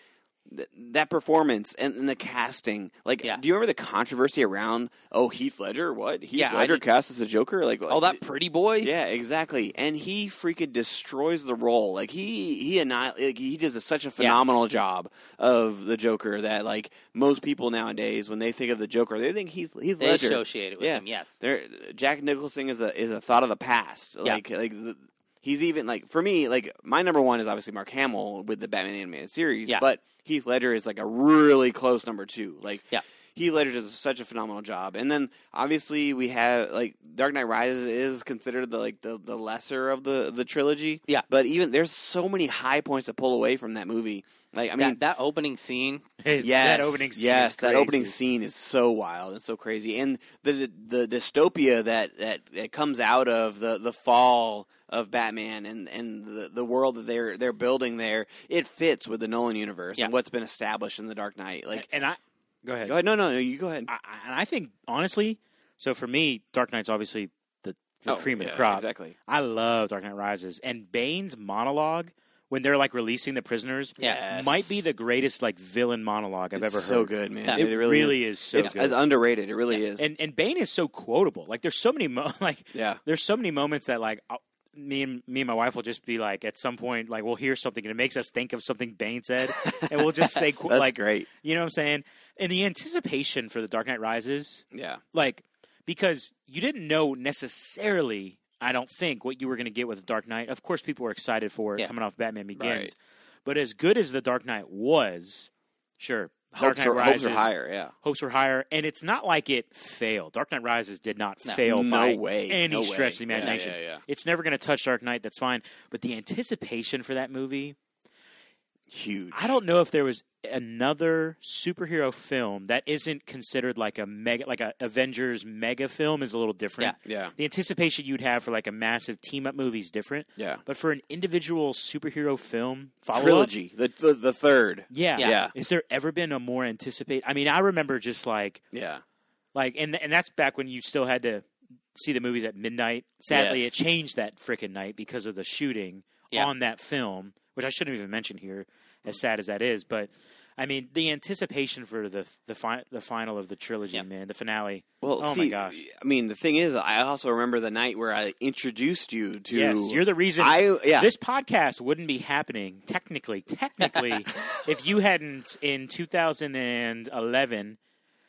th- that performance and, and the casting. Like, Yeah. do you remember the controversy around? Oh, Heath Ledger, what? Heath Yeah, Ledger cast as a Joker? Like, Oh, that pretty boy. yeah, exactly. And he freaking destroys the role. Like he he annihil- like, he does a, such a phenomenal job of the Joker that like most people nowadays when they think of the Joker, they think Heath Heath They Ledger. associate it with Yeah. him. Yes. There, Jack Nicholson is a is a thought of the past. Yeah. Like like the, he's even like for me like my number one is obviously Mark Hamill with the Batman animated series. Yeah. But Heath Ledger is like a really close number two. Like Yeah. Heath Ledger does such a phenomenal job, and then obviously we have like Dark Knight Rises is considered the like the, the lesser of the the trilogy. Yeah. but even there's so many high points to pull away from that movie. Like I mean, that, that opening scene. Yes, yes, that opening scene yes, is that opening scene is so wild and so crazy, and the the dystopia that that, that comes out of the the fall of Batman and and the the world that they're they're building there, it fits with the Nolan universe Yeah. and what's been established in the Dark Knight. Like, and I go ahead. go ahead, no, no, no, you go ahead. I, and I think honestly, so for me, Dark Knight's obviously the, the Oh, cream of yeah, the crop. exactly. I love Dark Knight Rises and Bane's monologue when they're like releasing the prisoners. Yeah. might be the greatest like villain monologue I've It's ever so heard. good, man. Yeah. It, really, really is. is, so it's good. it's underrated. It really is. and and Bane is so quotable. Like there's so many mo- like yeah, there's so many moments that like me and me and my wife will just be like at some point like we'll hear something and it makes us think of something Bane said and we'll just say that's like great. you know what I'm saying. And the anticipation for the Dark Knight Rises Yeah, like because you didn't know necessarily i don't think what you were going to get with the dark knight of course people were excited for it Yeah. coming off batman begins Right. but as good as the dark knight was sure dark hopes knight are, hopes rises are higher. Yeah, hopes were higher and it's not like it failed dark knight rises did not No. fail no by way, any no stretch way. of the Yeah, imagination Yeah, yeah, it's never going to touch dark knight that's fine but the anticipation for that movie Huge. I don't know if there was another superhero film that isn't considered like a mega, like a Avengers mega film, is a little different. Yeah. The anticipation you'd have for like a massive team up movie is different. Yeah. But for an individual superhero film follow Trilogy. The, the the third. yeah, Yeah. Yeah. Is there ever been a more anticipate? I mean, I remember just like Yeah. like, and and that's back when you still had to see the movies at midnight. Sadly, Yes. it changed that frickin' night because of the shooting Yeah. on that film, which I shouldn't even mention here, as sad as that is. But I mean, the anticipation for the the fi- the final of the trilogy, Yeah. man, the finale. Well, oh see, my gosh, I mean, the thing is, I also remember the night where I introduced you to. yes, you're the reason. I yeah. This podcast wouldn't be happening technically, technically, if you hadn't in 2011,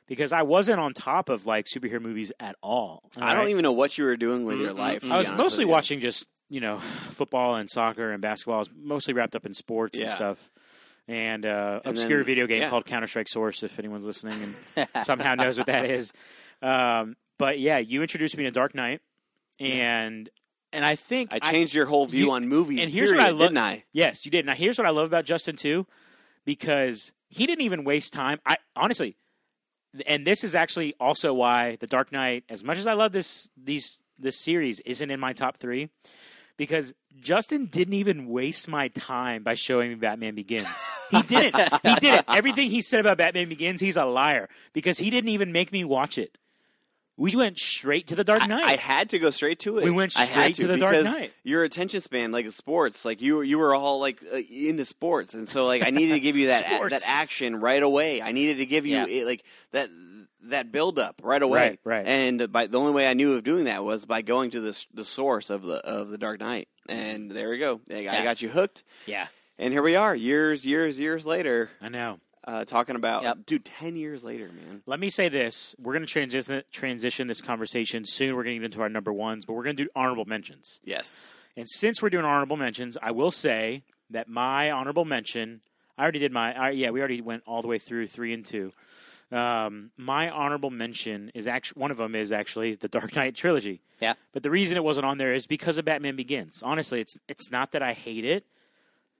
because I wasn't on top of like superhero movies at all. I don't even know what you were doing with your Mm, life. I was mostly watching just you know football and soccer and basketball. I was mostly wrapped up in sports and stuff. And uh, And obscure then- video game yeah. called Counter Strike Source, if anyone's listening and somehow knows what that is. Um, but yeah, you introduced me to Dark Knight, and and I think I changed your whole view you- on movies. and here's period, what I lo- didn't I? Yes, you did. Now here's what I love about Justin too, because he didn't even waste time. I honestly, and this is actually also why the Dark Knight, as much as I love this these this series, isn't in my top three, because Justin didn't even waste my time by showing me Batman Begins. He didn't. he didn't. Everything he said about Batman Begins, he's a liar because he didn't even make me watch it. We went straight to the Dark Knight. I had to go straight to it. We went I had straight to the Dark Knight. Your attention span, like sports, like you, you were all like uh, into sports, and so like I needed to give you that Sports. that action right away. I needed to give you Yeah. it, like that that build up right away. Right, right. And by the only way I knew of doing that was by going to the the source of the of the Dark Knight, and there we go. I, I Yeah. got you hooked, yeah, and here we are, years, years, years later, I know. uh, talking about Yep. dude, ten years later, man. Let me say this: we're going to transition transition this conversation soon. We're going to get into our number ones, but we're going to do honorable mentions. Yes. And since we're doing honorable mentions, I will say that my honorable mention. I already did my. I, yeah, we already went all the way through three and two. Um, my honorable mention is actually one of them is actually the Dark Knight trilogy. Yeah. But the reason it wasn't on there is because of Batman Begins. Honestly, it's it's not that I hate it.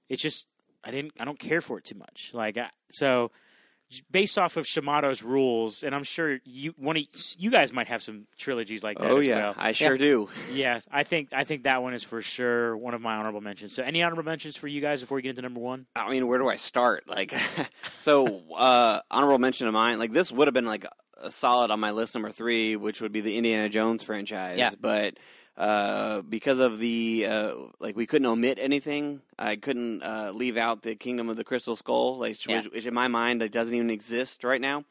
It's just I didn't I don't care for it too much. Like I, so based off of Shamato's rules, and I'm sure you one of, you guys might have some trilogies like that Oh as yeah, well. I sure do. Yes, I think I think that one is for sure one of my honorable mentions. So, any honorable mentions for you guys before we get into number one? I mean, where do I start? Like, so uh, honorable mention of mine. Like, this would have been like a solid on my list number three, which would be the Indiana Jones franchise. Yeah. But uh, because of the uh, like, we couldn't omit anything. I couldn't uh, leave out the Kingdom of the Crystal Skull, like, Yeah. which, which in my mind like, doesn't even exist right now.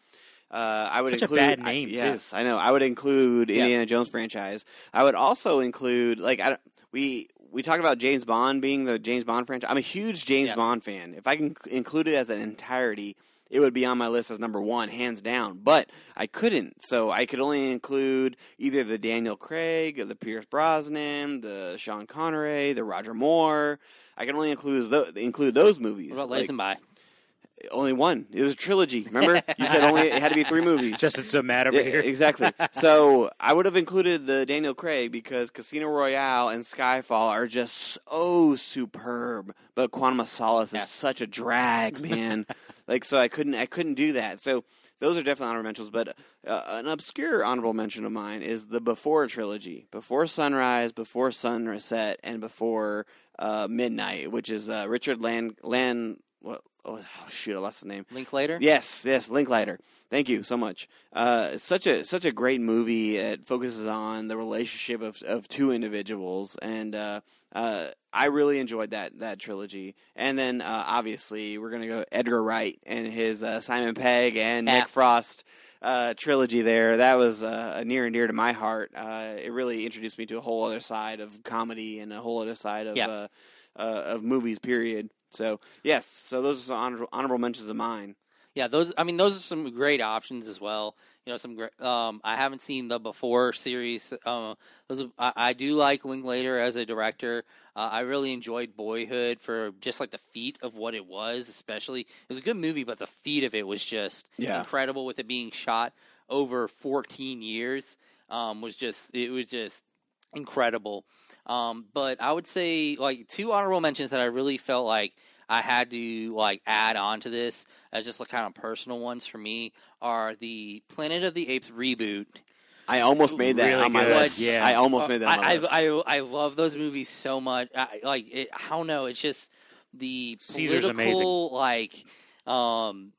Uh, I would Such a include bad I- name, too. yes, I know. I would include Yeah. Indiana Jones franchise. I would also include like I we we talked about James Bond being the James Bond franchise. I'm a huge James Yes. Bond fan. If I can include it as an entirety, it would be on my list as number one, hands down. But I couldn't, so I could only include either the Daniel Craig, the Pierce Brosnan, the Sean Connery, the Roger Moore. I can only include those, include those movies. What about Like, Lazenby? only one. It was a trilogy. Remember, you said only it had to be three movies. Just Justin's so mad over Yeah, here. exactly. So I would have included the Daniel Craig because Casino Royale and Skyfall are just so superb, but Quantum of Solace Yeah. is such a drag, man. like so, I couldn't I couldn't do that. So those are definitely honorable mentions. But uh, an obscure honorable mention of mine is the Before trilogy: Before Sunrise, Before Sunset, and Before uh, Midnight, which is uh, Richard Land Land. What? Oh, shoot! I lost the name. Linklater? Yes, yes, Linklater. Thank you so much. Uh, it's such a such a great movie. It focuses on the relationship of of two individuals, and uh, uh, I really enjoyed that that trilogy. And then uh, obviously we're gonna go Edgar Wright and his uh, Simon Pegg and. Nick Frost uh, trilogy. There, that was uh, near and dear to my heart. Uh, it really introduced me to a whole other side of comedy and a whole other side of Yeah. uh, uh, of movies. Period. So yes, so those are some honorable, honorable mentions of mine. Yeah, those. I mean, those are some great options as well. You know, some great. Um, I haven't seen the Before series. Uh, those, I, I do like Linklater as a director. Uh, I really enjoyed Boyhood for just like the feat of what it was. Especially, it was a good movie, but the feat of it was just Yeah. incredible. With it being shot over 14 years, um, was just it was just incredible. Um, but I would say like two honorable mentions that I really felt like I had to like add on to this as just like kind of personal ones for me are the Planet of the Apes reboot. I almost made that Really on my good, list. yeah. I almost made that on my I, list. I, I I love those movies so much. I, like it, I don't know. It's just the Caesar's political like um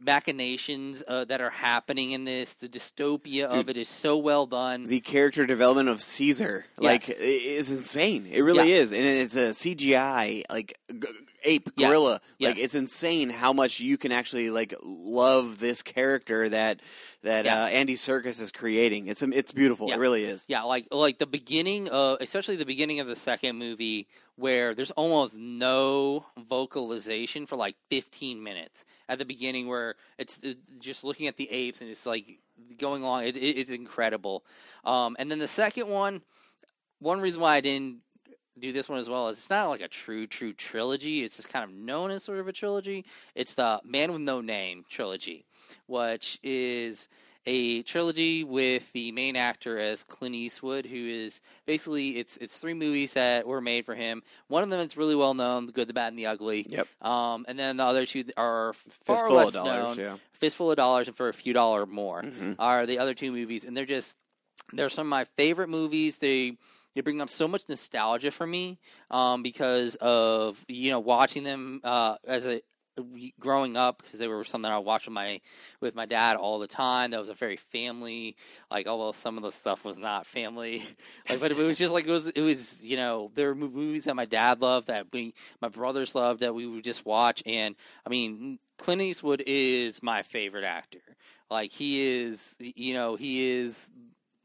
machinations uh, that are happening in this. The dystopia of it is so well done. the character development of Caesar, like, Yes. i- is insane. It really is, and it's a CGI like g- ape Yes. gorilla. Like, Yes. it's insane how much you can actually like love this character that that Yeah. uh, Andy Serkis is creating. It's it's beautiful. Yeah. It really is. Yeah, like like the beginning of especially the beginning of the second movie where there's almost no vocalization for like 15 minutes at the beginning where it's just looking at the apes and it's like going along it, it, it's incredible. Um, and then the second one one reason why I didn't do this one as well is it's not like a true true trilogy. It's just kind of known as sort of a trilogy. It's the Man with No Name trilogy, which is a trilogy with the main actor as Clint Eastwood, who is basically it's it's three movies that were made for him. One of them is really well known, The Good, the Bad, and the Ugly. Yep. Um, and then the other two are far Fistful less of dollars. known. Yeah. Fistful of Dollars and for a few dollar more Mhm. are the other two movies, and they're just they're some of my favorite movies. They they bring up so much nostalgia for me um, because of you know watching them uh, as a growing up because they were something I watched with my with my dad all the time. That was a very family like although some of the stuff was not family like but it was just like it was it was you know there were movies that my dad loved that we my brothers loved that we would just watch and I mean Clint Eastwood is my favorite actor. Like he is, you know, he is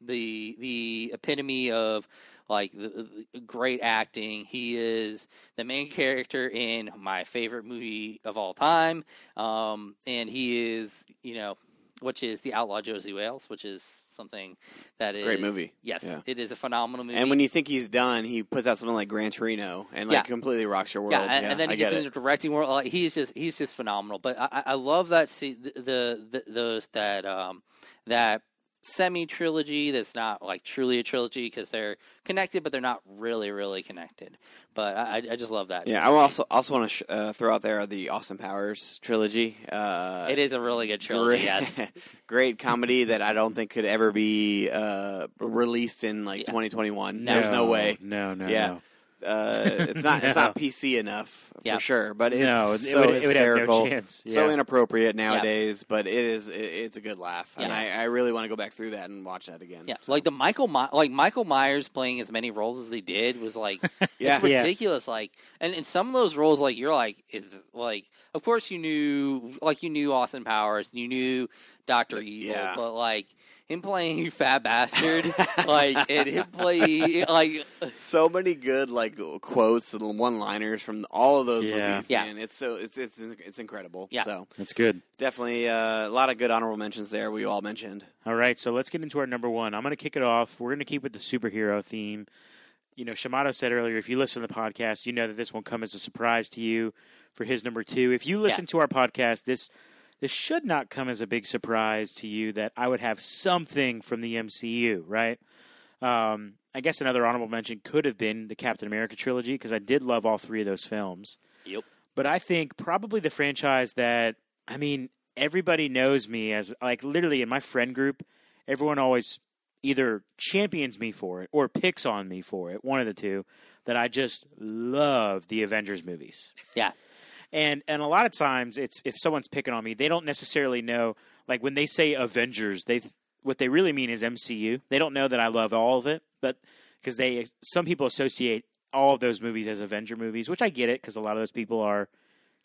the the epitome of like the, the great acting. He is the main character in my favorite movie of all time, um, and he is, you know, which is the Outlaw Josey Wales, which is something that is Great movie. Yes, Yeah. it is a phenomenal movie. And when you think he's done, he puts out something like Gran Torino and like Yeah. completely rocks your world. Yeah, and, and then he get gets into directing world. Like, he's just he's just phenomenal. But I, I- I love that see the, the, the those that um that semi trilogy that's not like truly a trilogy because they're connected, but they're not really really connected. But I, I I just love that. Yeah, I also also want to sh- uh, throw out there the Austin Powers trilogy. Uh, it is a really good trilogy. Great, Yes, great comedy that I don't think could ever be uh, released in like Yeah. 2021. No. There's no way. No, no, Yeah. no. Uh, it's not it's not PC enough Yeah. for sure, but it's no, it, so would, it would have no hysterical, chance. so inappropriate nowadays. But it is it, it's a good laugh, and I, I really want to go back through that and watch that again. yeah. So, Like the Michael My- like Michael Myers playing as many roles as they did was like yeah, it's ridiculous. Like, and in some of those roles, like you're like, is like, of course you knew, like you knew Austin Powers, you knew Doctor Evil, Yeah. but like him playing you fat bastard, like, and him play like, so many good like quotes and one-liners from all of those Yeah. movies. Yeah. man. it's so it's it's it's incredible. Yeah. So That's good. definitely uh, a lot of good honorable mentions there. We all mentioned. All right, so let's get into our number one. I'm going to kick it off. We're going to keep with the superhero theme. You know, Shamato said earlier, if you listen to the podcast, you know that this won't come as a surprise to you for his number two. If you listen to our podcast, this this should not come as a big surprise to you that I would have something from the MCU, right? Um, I guess another honorable mention could have been the Captain America trilogy because I did love all three of those films. Yep. But I think probably the franchise that I mean everybody knows me as like literally in my friend group, everyone always either champions me for it or picks on me for it, one of the two, that I just love the Avengers movies. Yeah. And and a lot of times it's if someone's picking on me, they don't necessarily know like when they say Avengers, they what they really mean is MCU. They don't know that I love all of it, but because they some people associate all of those movies as Avenger movies, which I get it because a lot of those people are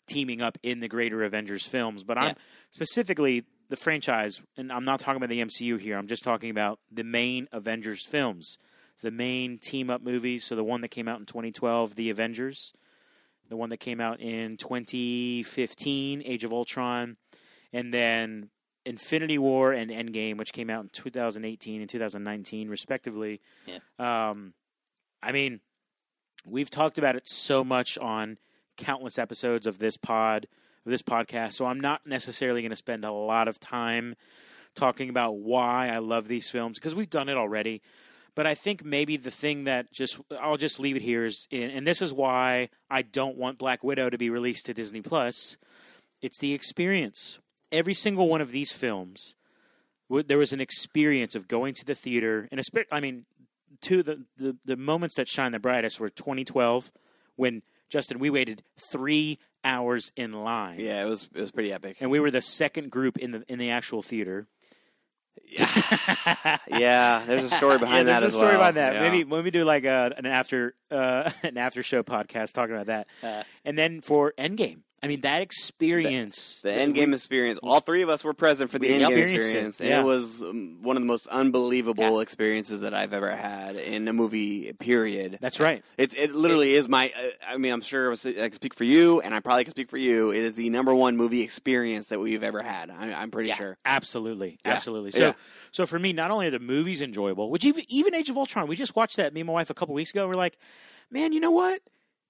teaming up in the greater Avengers films. But Yeah. I'm specifically the franchise, and I'm not talking about the MCU here. I'm just talking about the main Avengers films, the main team up movies. So the one that came out in 2012, The Avengers, the one that came out in 2015, Age of Ultron, and then Infinity War and Endgame, which came out in 2018 and 2019, respectively. Yeah. Um, I mean, we've talked about it so much on countless episodes of this pod, of this podcast. So I'm not necessarily going to spend a lot of time talking about why I love these films because we've done it already. But I think maybe the thing that just I'll just leave it here is, and this is why I don't want Black Widow to be released to Disney Plus. It's the experience. Every single one of these films, there was an experience of going to the theater, and I mean, two the, the the moments that shine the brightest were 2012 when Justin we waited three hours in line. Yeah, it was it was pretty epic. and we were the second group in the in the actual theater. yeah, there's a story behind yeah, that there's as a story well. about that. Yeah. Maybe when we do like a, an after uh, an after show podcast talking about that, Uh, and then for Endgame. I mean that experience, The end game experience. All three of us were present for the end game experienced it, experience, and yeah. it was um, one of the most unbelievable experiences that I've ever had in a movie. Period. That's right. It's it literally is my. Uh, I mean, I'm sure I can speak for you, and I probably can speak for you. It is the number one movie experience that we've ever had. I, I'm pretty Yeah, sure. absolutely, Yeah. absolutely. So, Yeah. so for me, not only are the movies enjoyable, which even even Age of Ultron, we just watched that. Me and my wife a couple weeks ago. We're like, man, you know what?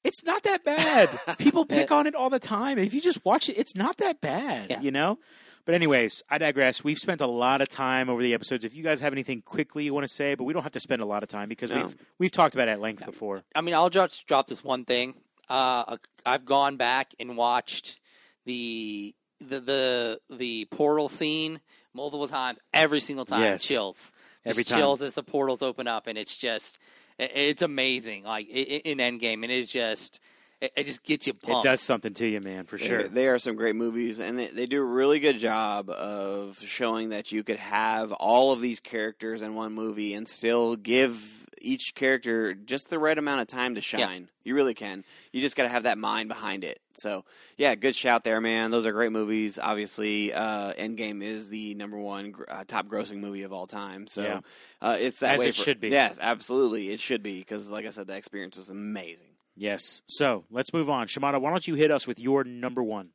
It's not that bad. People pick on it all the time. If you just watch it, it's not that bad. Yeah. You know. But anyways, I digress. We've spent a lot of time over the episodes. If you guys have anything quickly you want to say, but we don't have to spend a lot of time because No. we've we've talked about it at length before. I mean, I'll just drop this one thing. Uh, I've gone back and watched the the the the portal scene multiple times. Every single time, Yes. chills. Every Just time. chills as the portals open up, and it's just it's amazing. Like i- i- in Endgame, and it just it, it just gets you pumped. It does something to you, man, for They- sure. They are some great movies, and they, they do a really good job of showing that you could have all of these characters in one movie and still give each character just the right amount of time to shine. You really can. You just got to have that mind behind it. So, yeah, good shout there, man. Those are great movies. Obviously, uh, Endgame is the number one uh, top grossing movie of all time. So, Yeah. uh, it's that As way it for- should be. Yes, absolutely, it should be because, like I said, the experience was amazing. Yes. So let's move on. Shamato, why don't you hit us with your number one?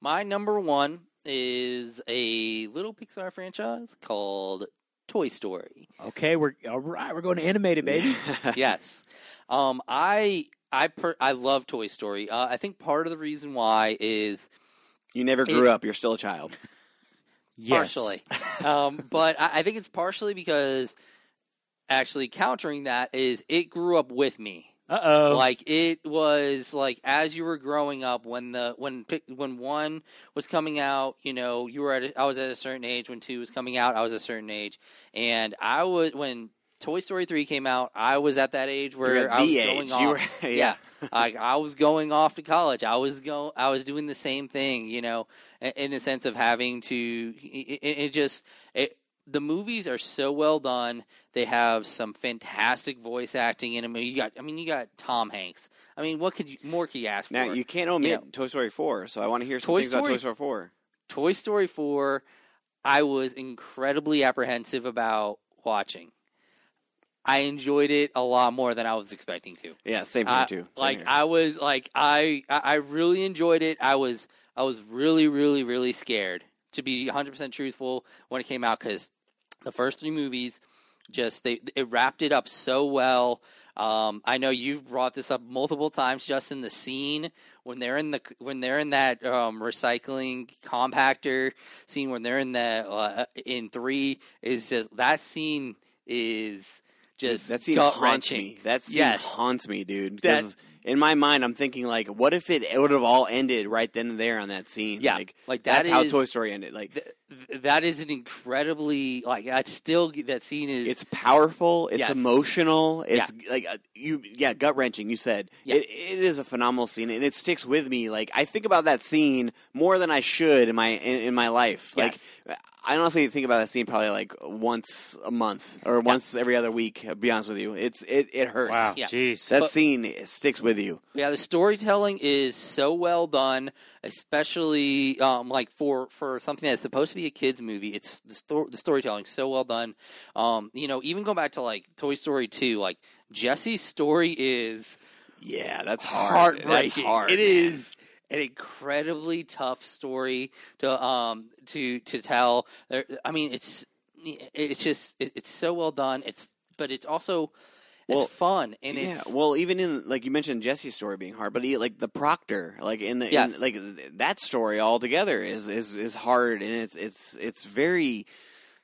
My number one is a little Pixar franchise called Toy Story. Okay, we're all right. We're going to animate it, baby. yes. Um, I I per, I love Toy Story. Uh, I think part of the reason why is you never grew up. You're still a child. Yes. partially, um, but I, I think it's partially because actually countering that is it grew up with me. Uh oh. Like it was like as you were growing up when the when when one was coming out, you know, you were at a, I was at a certain age when two was coming out, I was a certain age, and I was when Toy Story three came out, I was at that age where I was the going off. Were, yeah. I, I was going off to college. I was go. I was doing the same thing, you know, in, in the sense of having to. It, it just it, the movies are so well done. They have some fantastic voice acting in them. You got, I mean, you got Tom Hanks. I mean, what could you more could you ask Now for? you can't omit You know- Toy Story four, so I want to hear some Toy things about Toy Story four. Toy Story 4, I was incredibly apprehensive about watching. I enjoyed it a lot more than I was expecting to. Yeah, same here too. Same like here. I was like I I I really enjoyed it. I was I was really really really scared to be 100% truthful when it came out cuz the first three movies just they it wrapped it up so well. Um, I know you've brought this up multiple times just in the scene when they're in the when they're in that um, recycling compactor scene when they're in the uh, in 3 is just that scene is just that scene haunts me. That scene Yes. haunts me, dude. That- Because in my mind, I'm thinking like, what if it, would have all ended right then and there on that scene? Yeah, like, like, that that's how Toy Story ended. Like, Th- th- that is an incredibly like that's still that scene is it's powerful. It's Yes. emotional. It's like uh, you, yeah, gut wrenching. You said Yeah. it, it is a phenomenal scene, and it sticks with me. Like I think about that scene more than I should in my in, in my life. Yes. Like I honestly think about that scene probably like once a month or once every other week. To be honest with you, it's it it hurts. Wow. Yeah. Jeez. That But- scene it sticks with you. yeah the storytelling is so well done especially um like for for something that's supposed to be a kids movie it's the story the storytelling so well done um you know even go back to like Toy Story 2 like Jesse's story is Yeah, that's hard. heartbreaking. That's hard. It man. is an incredibly tough story to um to to tell. I mean, it's it's just it, it's so well done. It's but it's also it's Well, fun and yeah, it's well, even in like you mentioned Jesse's story being hard, but he, like the Proctor, like in the in, like that story altogether is is is hard, and it's it's it's very.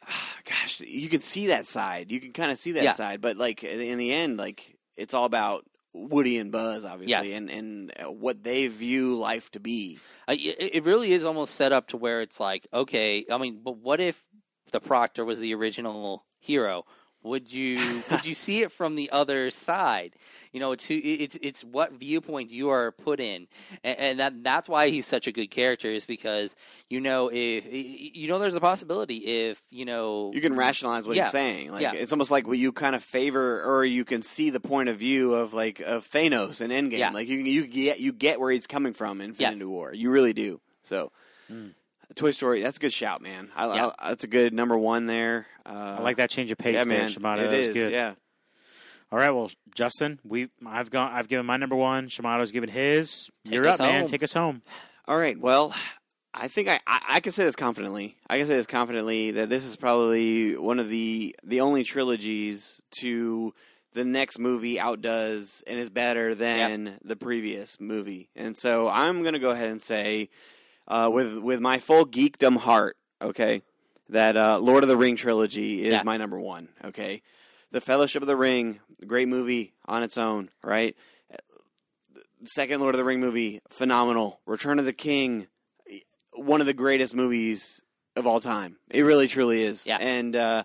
gosh, you can see that side. You can kind of see that Yeah. side, but like in the end, like it's all about Woody and Buzz, obviously, Yes. and and uh, what they view life to be. It really is almost set up to where it's like, okay, I mean, but what if the Proctor was the original hero? Would you would you see it from the other side? You know, it's who, it's it's what viewpoint you are put in, and, and that that's why he's such a good character is because you know if you know there's a possibility if you know You can rationalize what Yeah. he's saying. Like Yeah. it's almost like what you kind of favor, or you can see the point of view of like of Thanos in Endgame. Yeah. Like you you get you get where he's coming from in Infinity Yes. War. You really do. So. Mm. Toy Story, that's a good shout, man. I, Yeah. I- that's a good number one there. Uh, I like that change of pace yeah, there, man. Shamato. It that good. yeah. All right, well, Justin, we I've gone. I've given my number one. Shamato's given his. Take You're up, man. Take us home. All right. Well, I think I, I, I can say this confidently. I can say this confidently that this is probably one of the the only trilogies to the next movie outdoes and is better than the previous movie. And so I'm going to go ahead and say, uh, with with my full geekdom heart, okay, that uh, Lord of the Ring trilogy is Yeah. my number one. Okay, The Fellowship of the Ring, great movie on its own, right? Second Lord of the Ring movie, phenomenal. Return of the King, one of the greatest movies of all time. It really, truly is. Yeah. And uh,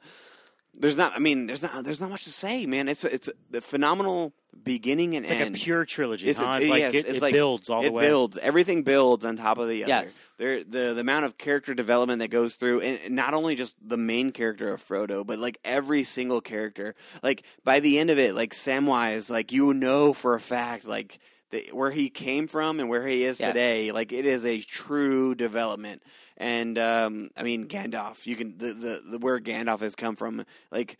there's not. I mean, there's not. There's not much to say, man. It's a, it's a, the phenomenal beginning and It's like a pure trilogy. It's a- huh? it's like yes, it, it's it like- builds all the way. It builds. Everything builds on top of the other. Yes. There, the the amount of character development that goes through, and not only just the main character of Frodo, but like every single character. Like by the end of it, like Samwise, like you know for a fact, like the, where he came from and where he is Yeah. today. Like it is a true development. And um, I mean Gandalf, you can the, the the where Gandalf has come from, like.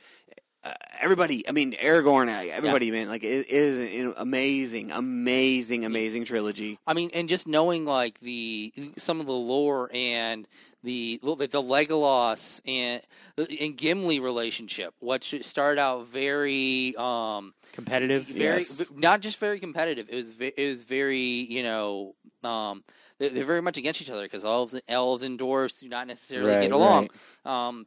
Uh, everybody, I mean Aragorn, uh, everybody, man, like it is an amazing, amazing, amazing trilogy. I mean, and just knowing like the some of the lore and the the Legolas and and Gimli relationship, which started out very um Competitive. very Yes. not just very competitive. It was ve- it was very you know um they're, they're very much against each other because elves elves and dwarves do not necessarily Right, get along. Um,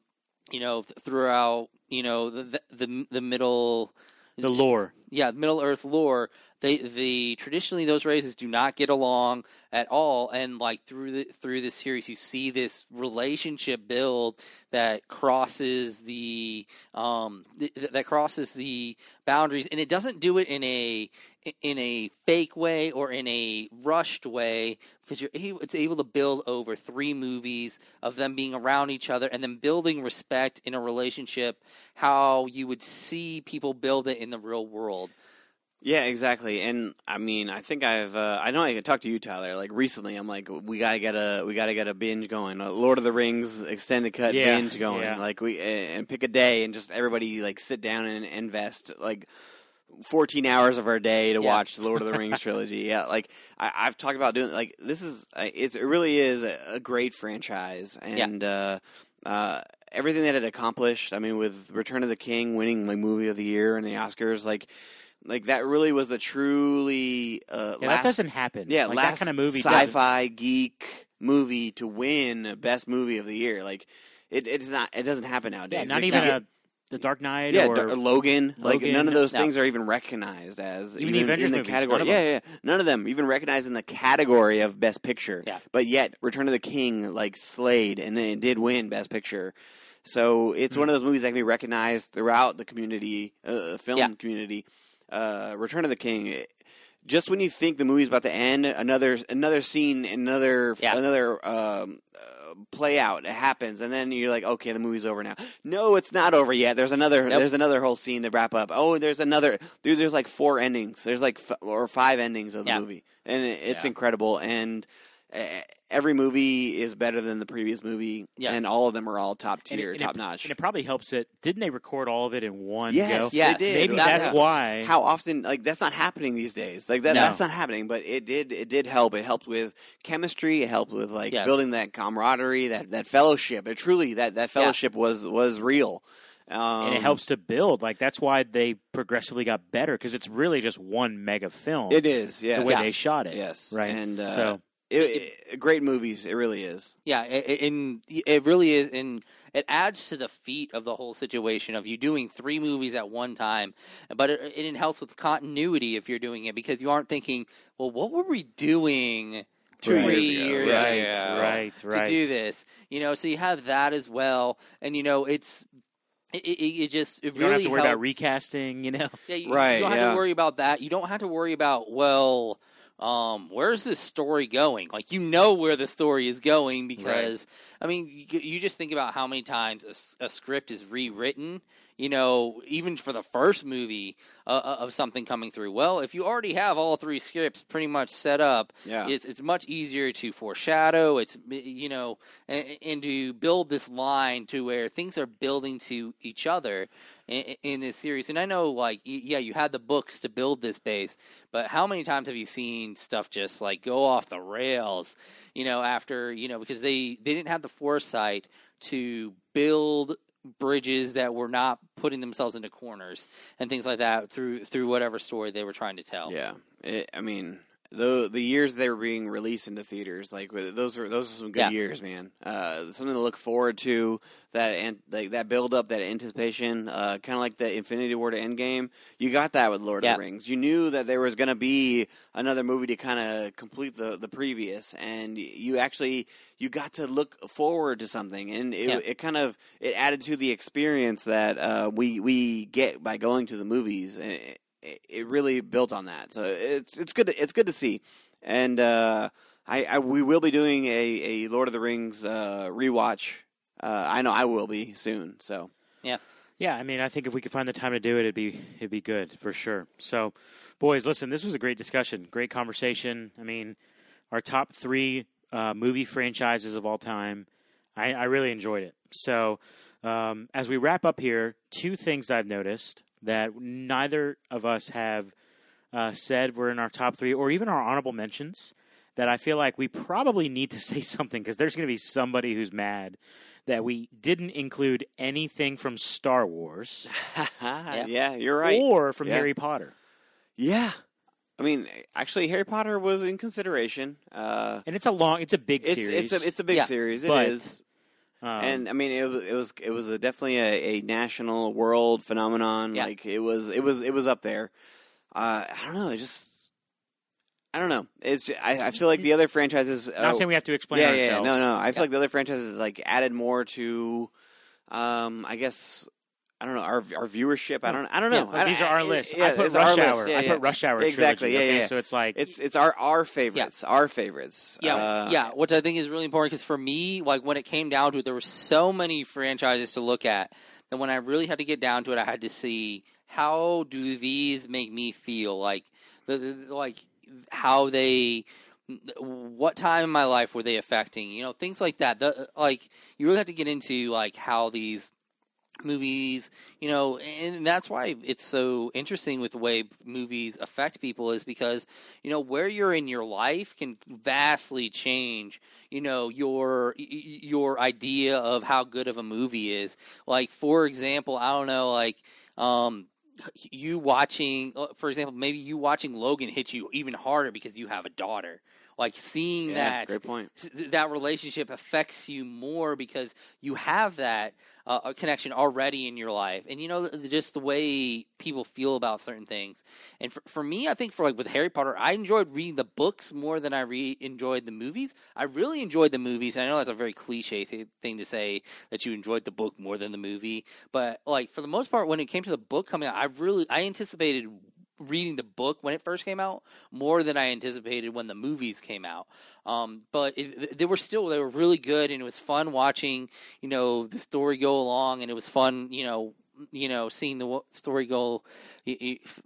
you know throughout you know the the the, middle The lore. yeah, Middle Earth lore, they the traditionally those races do not get along at all, and like through the through this series, you see this relationship build that crosses the um th- that crosses the boundaries, and it doesn't do it in a in a fake way or in a rushed way because you're able, it's able to build over three movies of them being around each other and then building respect in a relationship how you would see people build it in the real world. Yeah, exactly. And I mean, I think I've uh, I know I talked to you, Tyler. Like recently, I'm like, we gotta get a we gotta get a binge going, a Lord of the Rings extended cut Yeah, binge going. yeah. Like we and pick a day and just everybody like sit down and invest like. 14 hours of our day to Yeah. watch the Lord of the Rings trilogy. Yeah, like I, I've talked about doing like this is it's it really is a, a great franchise and uh, uh, everything that it accomplished. I mean, with Return of the King winning like movie of the year and the Oscars, like like that really was the truly uh, Yeah, last, that doesn't happen. yeah like last that kind of movie. doesn't- sci-fi geek movie to win best movie of the year. Like it it's not it doesn't happen nowadays. Yeah, not Like, even a, the Dark Knight yeah, or Dar- Logan. Like Logan, none of those no. things are even recognized as Even the Avengers in the movies, category. yeah, yeah, none of them even recognized in the category of best picture. Yeah. but yet Return of the King like slayed and it did win best picture. So it's Hmm. one of those movies that can be recognized throughout the community, uh, film Yeah. community. Uh, Return of the King. it- just when you think the movie's about to end, another another scene, another Yeah. another um, uh, Um, play out It happens, and then you're like, okay, the movie's over now. No, it's not over yet. There's another. Nope. There's another whole scene to wrap up. Oh, there's another. Dude, there's like four endings. There's like f- or five endings of the Yeah. movie, and it, it's Yeah. incredible. And every movie is better than the previous movie, Yes. and all of them are all top tier, top it, notch. And it probably helps it. Didn't they record all of it in one Yes, go? Yeah, they did. Maybe That- that's why. how often like that's not happening these days like that No. that's not happening but it did it did help it helped with chemistry it helped with like Yes. building that camaraderie that that fellowship it truly that that fellowship was was real um, and it helps to build. Like that's why they progressively got better because it's really just one mega film. it is yeah the way Yeah. they shot it. yes right. and uh, so it, it, great movies. It really is. Yeah, it, it, and it really is, and it adds to the feat of the whole situation of you doing three movies at one time. But it, it helps with continuity if you're doing it because you aren't thinking, well, what were we doing? Two Right. years, Years ago. Right, ago right, right. to do this, you know. So you have that as well, and you know it's it, it, it just it You really don't have to worry about recasting, you know. Yeah, you, Right, you don't have yeah. to worry about that. You don't have to worry about well, um, where's this story going? Like you know where the story is going because I mean, you, you just think about how many times a script is rewritten. You know, even for the first movie uh, uh, of something coming through. Well, if you already have all three scripts pretty much set up, Yeah. it's it's much easier to foreshadow. It's you know, and, and to build this line to where things are building to each other in, in this series. And I know, like, yeah, you had the books to build this base, but how many times have you seen stuff just like go off the rails? You know, after you know, because they they didn't have the foresight to build bridges that were not putting themselves into corners and things like that through through whatever story they were trying to tell. Yeah, it, I mean the the years they were being released into theaters, like those were those are some good Yeah. years, man. Uh, something to look forward to. That and like that build up, that anticipation, uh, kind of like the Infinity War to Endgame. You got that with Lord Yeah. of the Rings. You knew that there was going to be another movie to kind of complete the the previous, and you actually you got to look forward to something, and it, Yeah. it kind of it added to the experience that uh, we we get by going to the movies. And it, it- it really built on that. So it's it's good. To, it's good to see, and uh, I, I we will be doing a, a Lord of the Rings uh, rewatch. Uh, I know I will be soon. So yeah. Yeah, I mean, I think if we could find the time to do it, it'd be it'd be good for sure. So, boys, listen, this was a great discussion, great conversation. I mean, our top three uh, movie franchises of all time. I, I really enjoyed it. So, um, as we wrap up here, two things I've noticed that neither of us have uh, said were in our top three, or even our honorable mentions. That I feel like we probably need to say something because there's going to be somebody who's mad that we didn't include anything from Star Wars yeah. you're right. or from Yeah. Harry Potter. yeah, I mean, actually, Harry Potter was in consideration. Uh, And it's a long, it's a big it's series. it's a it's a big Yeah, series. It but- is. Um, and I mean, it was it was it was a, definitely a, a national world phenomenon. Yeah. Like it was it was it was up there. Uh, I don't know. It just I don't know. It's I, I feel like the other franchises. I'm not uh, saying we have to explain yeah, yeah, ourselves. no, no. I feel Yeah. like the other franchises like added more to. Um, I guess I don't know our our viewership. I don't I don't know. like, I- these are our lists. Yeah, I put it's our Rush list. Hour. Yeah, I put Rush Hour. Exactly, trilogy, yeah, okay? yeah. So it's like It's it's our our favorites. Our favorites. Yeah, Uh, yeah, which I think is really important because for me, like when it came down to it, there were so many franchises to look at that when I really had to get down to it, I had to see how do these make me feel, like the, the like how they. What time in my life were they affecting? You know, things like that. The, like you really have to get into like how these movies, you know, and that's why it's so interesting with the way movies affect people is because, you know, where you're in your life can vastly change, you know, your your idea of how good of a movie is. Like for example, I don't know, like um you watching uh, for example, maybe you watching Logan hit you even harder because you have a daughter. Like seeing Yeah, that great point. that relationship affects you more because you have that uh, a connection already in your life. And you know just the way people feel about certain things. And for, for me i think for like with harry potter i enjoyed reading the books more than i re- enjoyed the movies. I really enjoyed the movies. And i know that's a very cliche th- thing to say that you enjoyed the book more than the movie. But like for the most part when it came to the book coming out i really i anticipated reading the book when it first came out more than I anticipated when the movies came out. Um, but it, they were still they were really good, and it was fun watching you know the story go along, and it was fun you know you know seeing the story go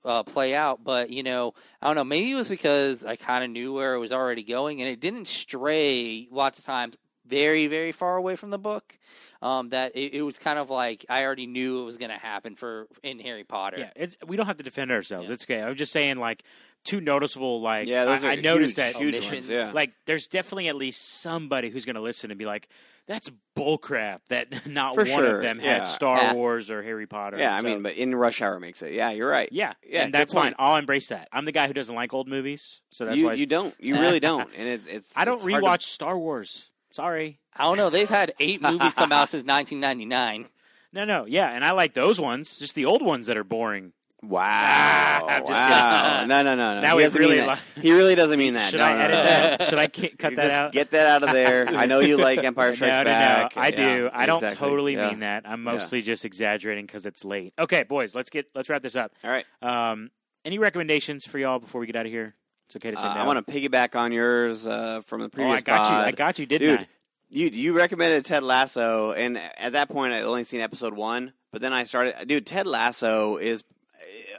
uh, play out. But you know I don't know maybe it was because I kind of knew where it was already going, and it didn't stray lots of times very very far away from the book. Um, that it, it was kind of like I already knew it was going to happen for in Harry Potter. yeah, it's, we don't have to defend ourselves. Yeah. It's okay. I'm just saying, like two noticeable. Like Yeah, those I, are I noticed huge, that huge Omissions. ones. Yeah. like there's definitely at least somebody who's going to listen and be like, "That's bullcrap." That not For one sure, of them yeah. had Star Yeah. Wars or Harry Potter. yeah, I mean, but in Rush Hour makes it. Yeah, you're right. yeah, Yeah, and that's fine. I'll embrace that. I'm the guy who doesn't like old movies, so that's you why you don't. You really don't. And it, it's I don't it's hard to- rewatch Star Wars. Sorry. I don't know. They've had eight movies come out since 1999. No, no, yeah, and I like those ones. Just the old ones that are boring. Wow! Just wow! No, no, no, no. Now he doesn't really mean that. li- He really doesn't mean that. Should No, I no, edit no, that? Should I cut that Just out? Get that out of there. I know you like Empire Strikes no, no. Back. I do. Yeah, I don't exactly. totally Yeah. mean that. I'm mostly just exaggerating because it's late. Okay, boys, let's get let's wrap this up. All right. Um, any recommendations for y'all before we get out of here? It's okay to Uh, say no. I want to piggyback on yours uh, from the previous. Oh, I got pod. you. I got you. Didn't Dude, I? You you recommended Ted Lasso, and at that point I'd only seen episode one. But then I started, dude. Ted Lasso is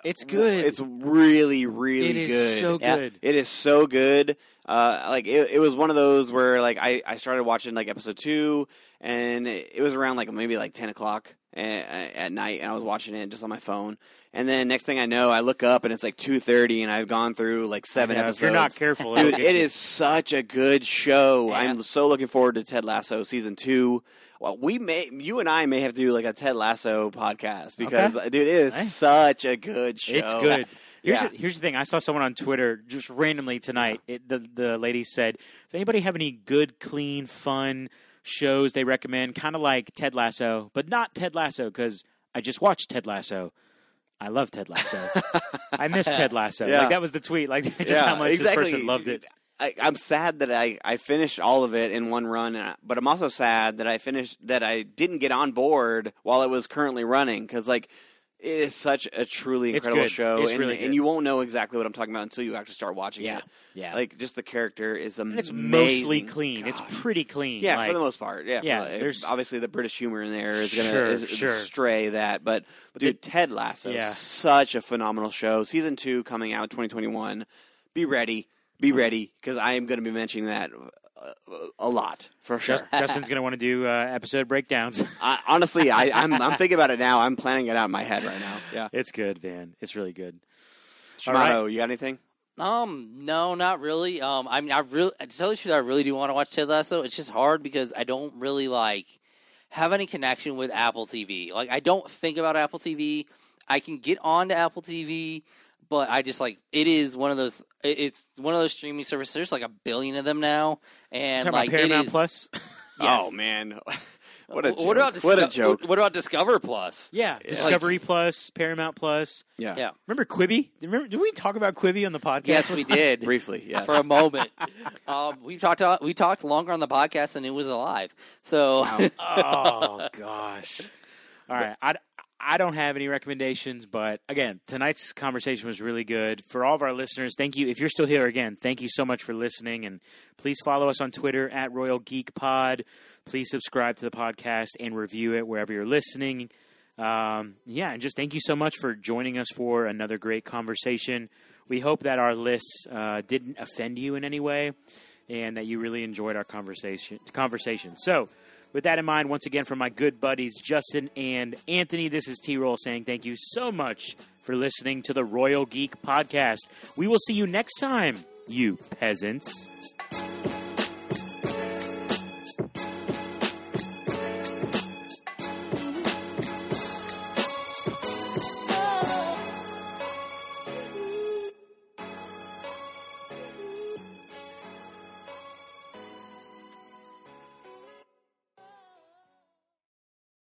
It's good. It's really really It is good. so Yeah. good. It is so good. Uh, like it, it was one of those where like I, I started watching like episode two, and it, it was around like maybe like ten o'clock at, at night, and I was watching it just on my phone. And then next thing I know, I look up and it's like two thirty, and I've gone through like seven Yeah, episodes. If you're not careful, Dude, it is such a good show. Yeah. I'm so looking forward to Ted Lasso season two. Well, we may, you and I may have to do like a Ted Lasso podcast because, uh, dude, it is Hey. such a good show. It's good. Here's, Yeah. the, here's the thing. I saw someone on Twitter just randomly tonight. It, the the lady said, "Does anybody have any good, clean, fun shows they recommend? Kind of like Ted Lasso, but not Ted Lasso because I just watched Ted Lasso. I love Ted Lasso. I miss Ted Lasso. Yeah. Like that was the tweet. Like just Yeah, how much exactly. this person loved it. I, I'm sad that I, I finished all of it in one run, and I, but I'm also sad that I finished that I didn't get on board while it was currently running because like it is such a truly incredible good. show, It's and, really and you won't know exactly what I'm talking about until you actually start watching Yeah, it. yeah. Like just the character is And it's mostly clean. It's pretty clean. Yeah, like, for the most part. Yeah, Yeah, the- there's- obviously the British humor in there is gonna Sure, is, sure. stray that, but, dude, Ted Lasso, Yeah. such a phenomenal show. Season two coming out 2021. Be ready, be ready, because I am going to be mentioning that a lot for sure. Justin's gonna want to do uh, episode breakdowns. I, honestly, I, I'm I'm thinking about it now. I'm planning it out in my head right now. Yeah, it's good, man. It's really good. All Shamato, you got anything? Um, no, not really. Um, I mean, I really, to tell you the truth, I really do want to watch Ted Lasso. It's just hard because I don't really like have any connection with Apple TV. Like, I don't think about Apple TV. I can get on to Apple TV, but I just like it is one of those. It's one of those streaming services. There's like a billion of them now, and Talking like about Paramount is- Plus. Yes. Oh man, what a What joke! about what a joke! What about Discover Plus? Yeah, Discovery Plus, Paramount Plus. Yeah, Yeah. Remember Quibi? Remember? Did we talk about Quibi on the podcast? Yes, we did. briefly. Yes, for a moment. um, we talked we talked longer on the podcast than it was alive. So oh gosh. All right, I, I don't have any recommendations, but again, tonight's conversation was really good. For all of our listeners, thank you. If you're still here, again, thank you so much for listening, and please follow us on Twitter at Royal Geek Pod. Please subscribe to the podcast and review it wherever you're listening. Um, yeah, and just thank you so much for joining us for another great conversation. We hope that our lists uh, didn't offend you in any way, and that you really enjoyed our conversation. Conversation. So, with that in mind, once again, from my good buddies Justin and Anthony, this is T Roll saying thank you so much for listening to the Royal Geek Podcast. We will see you next time, you peasants.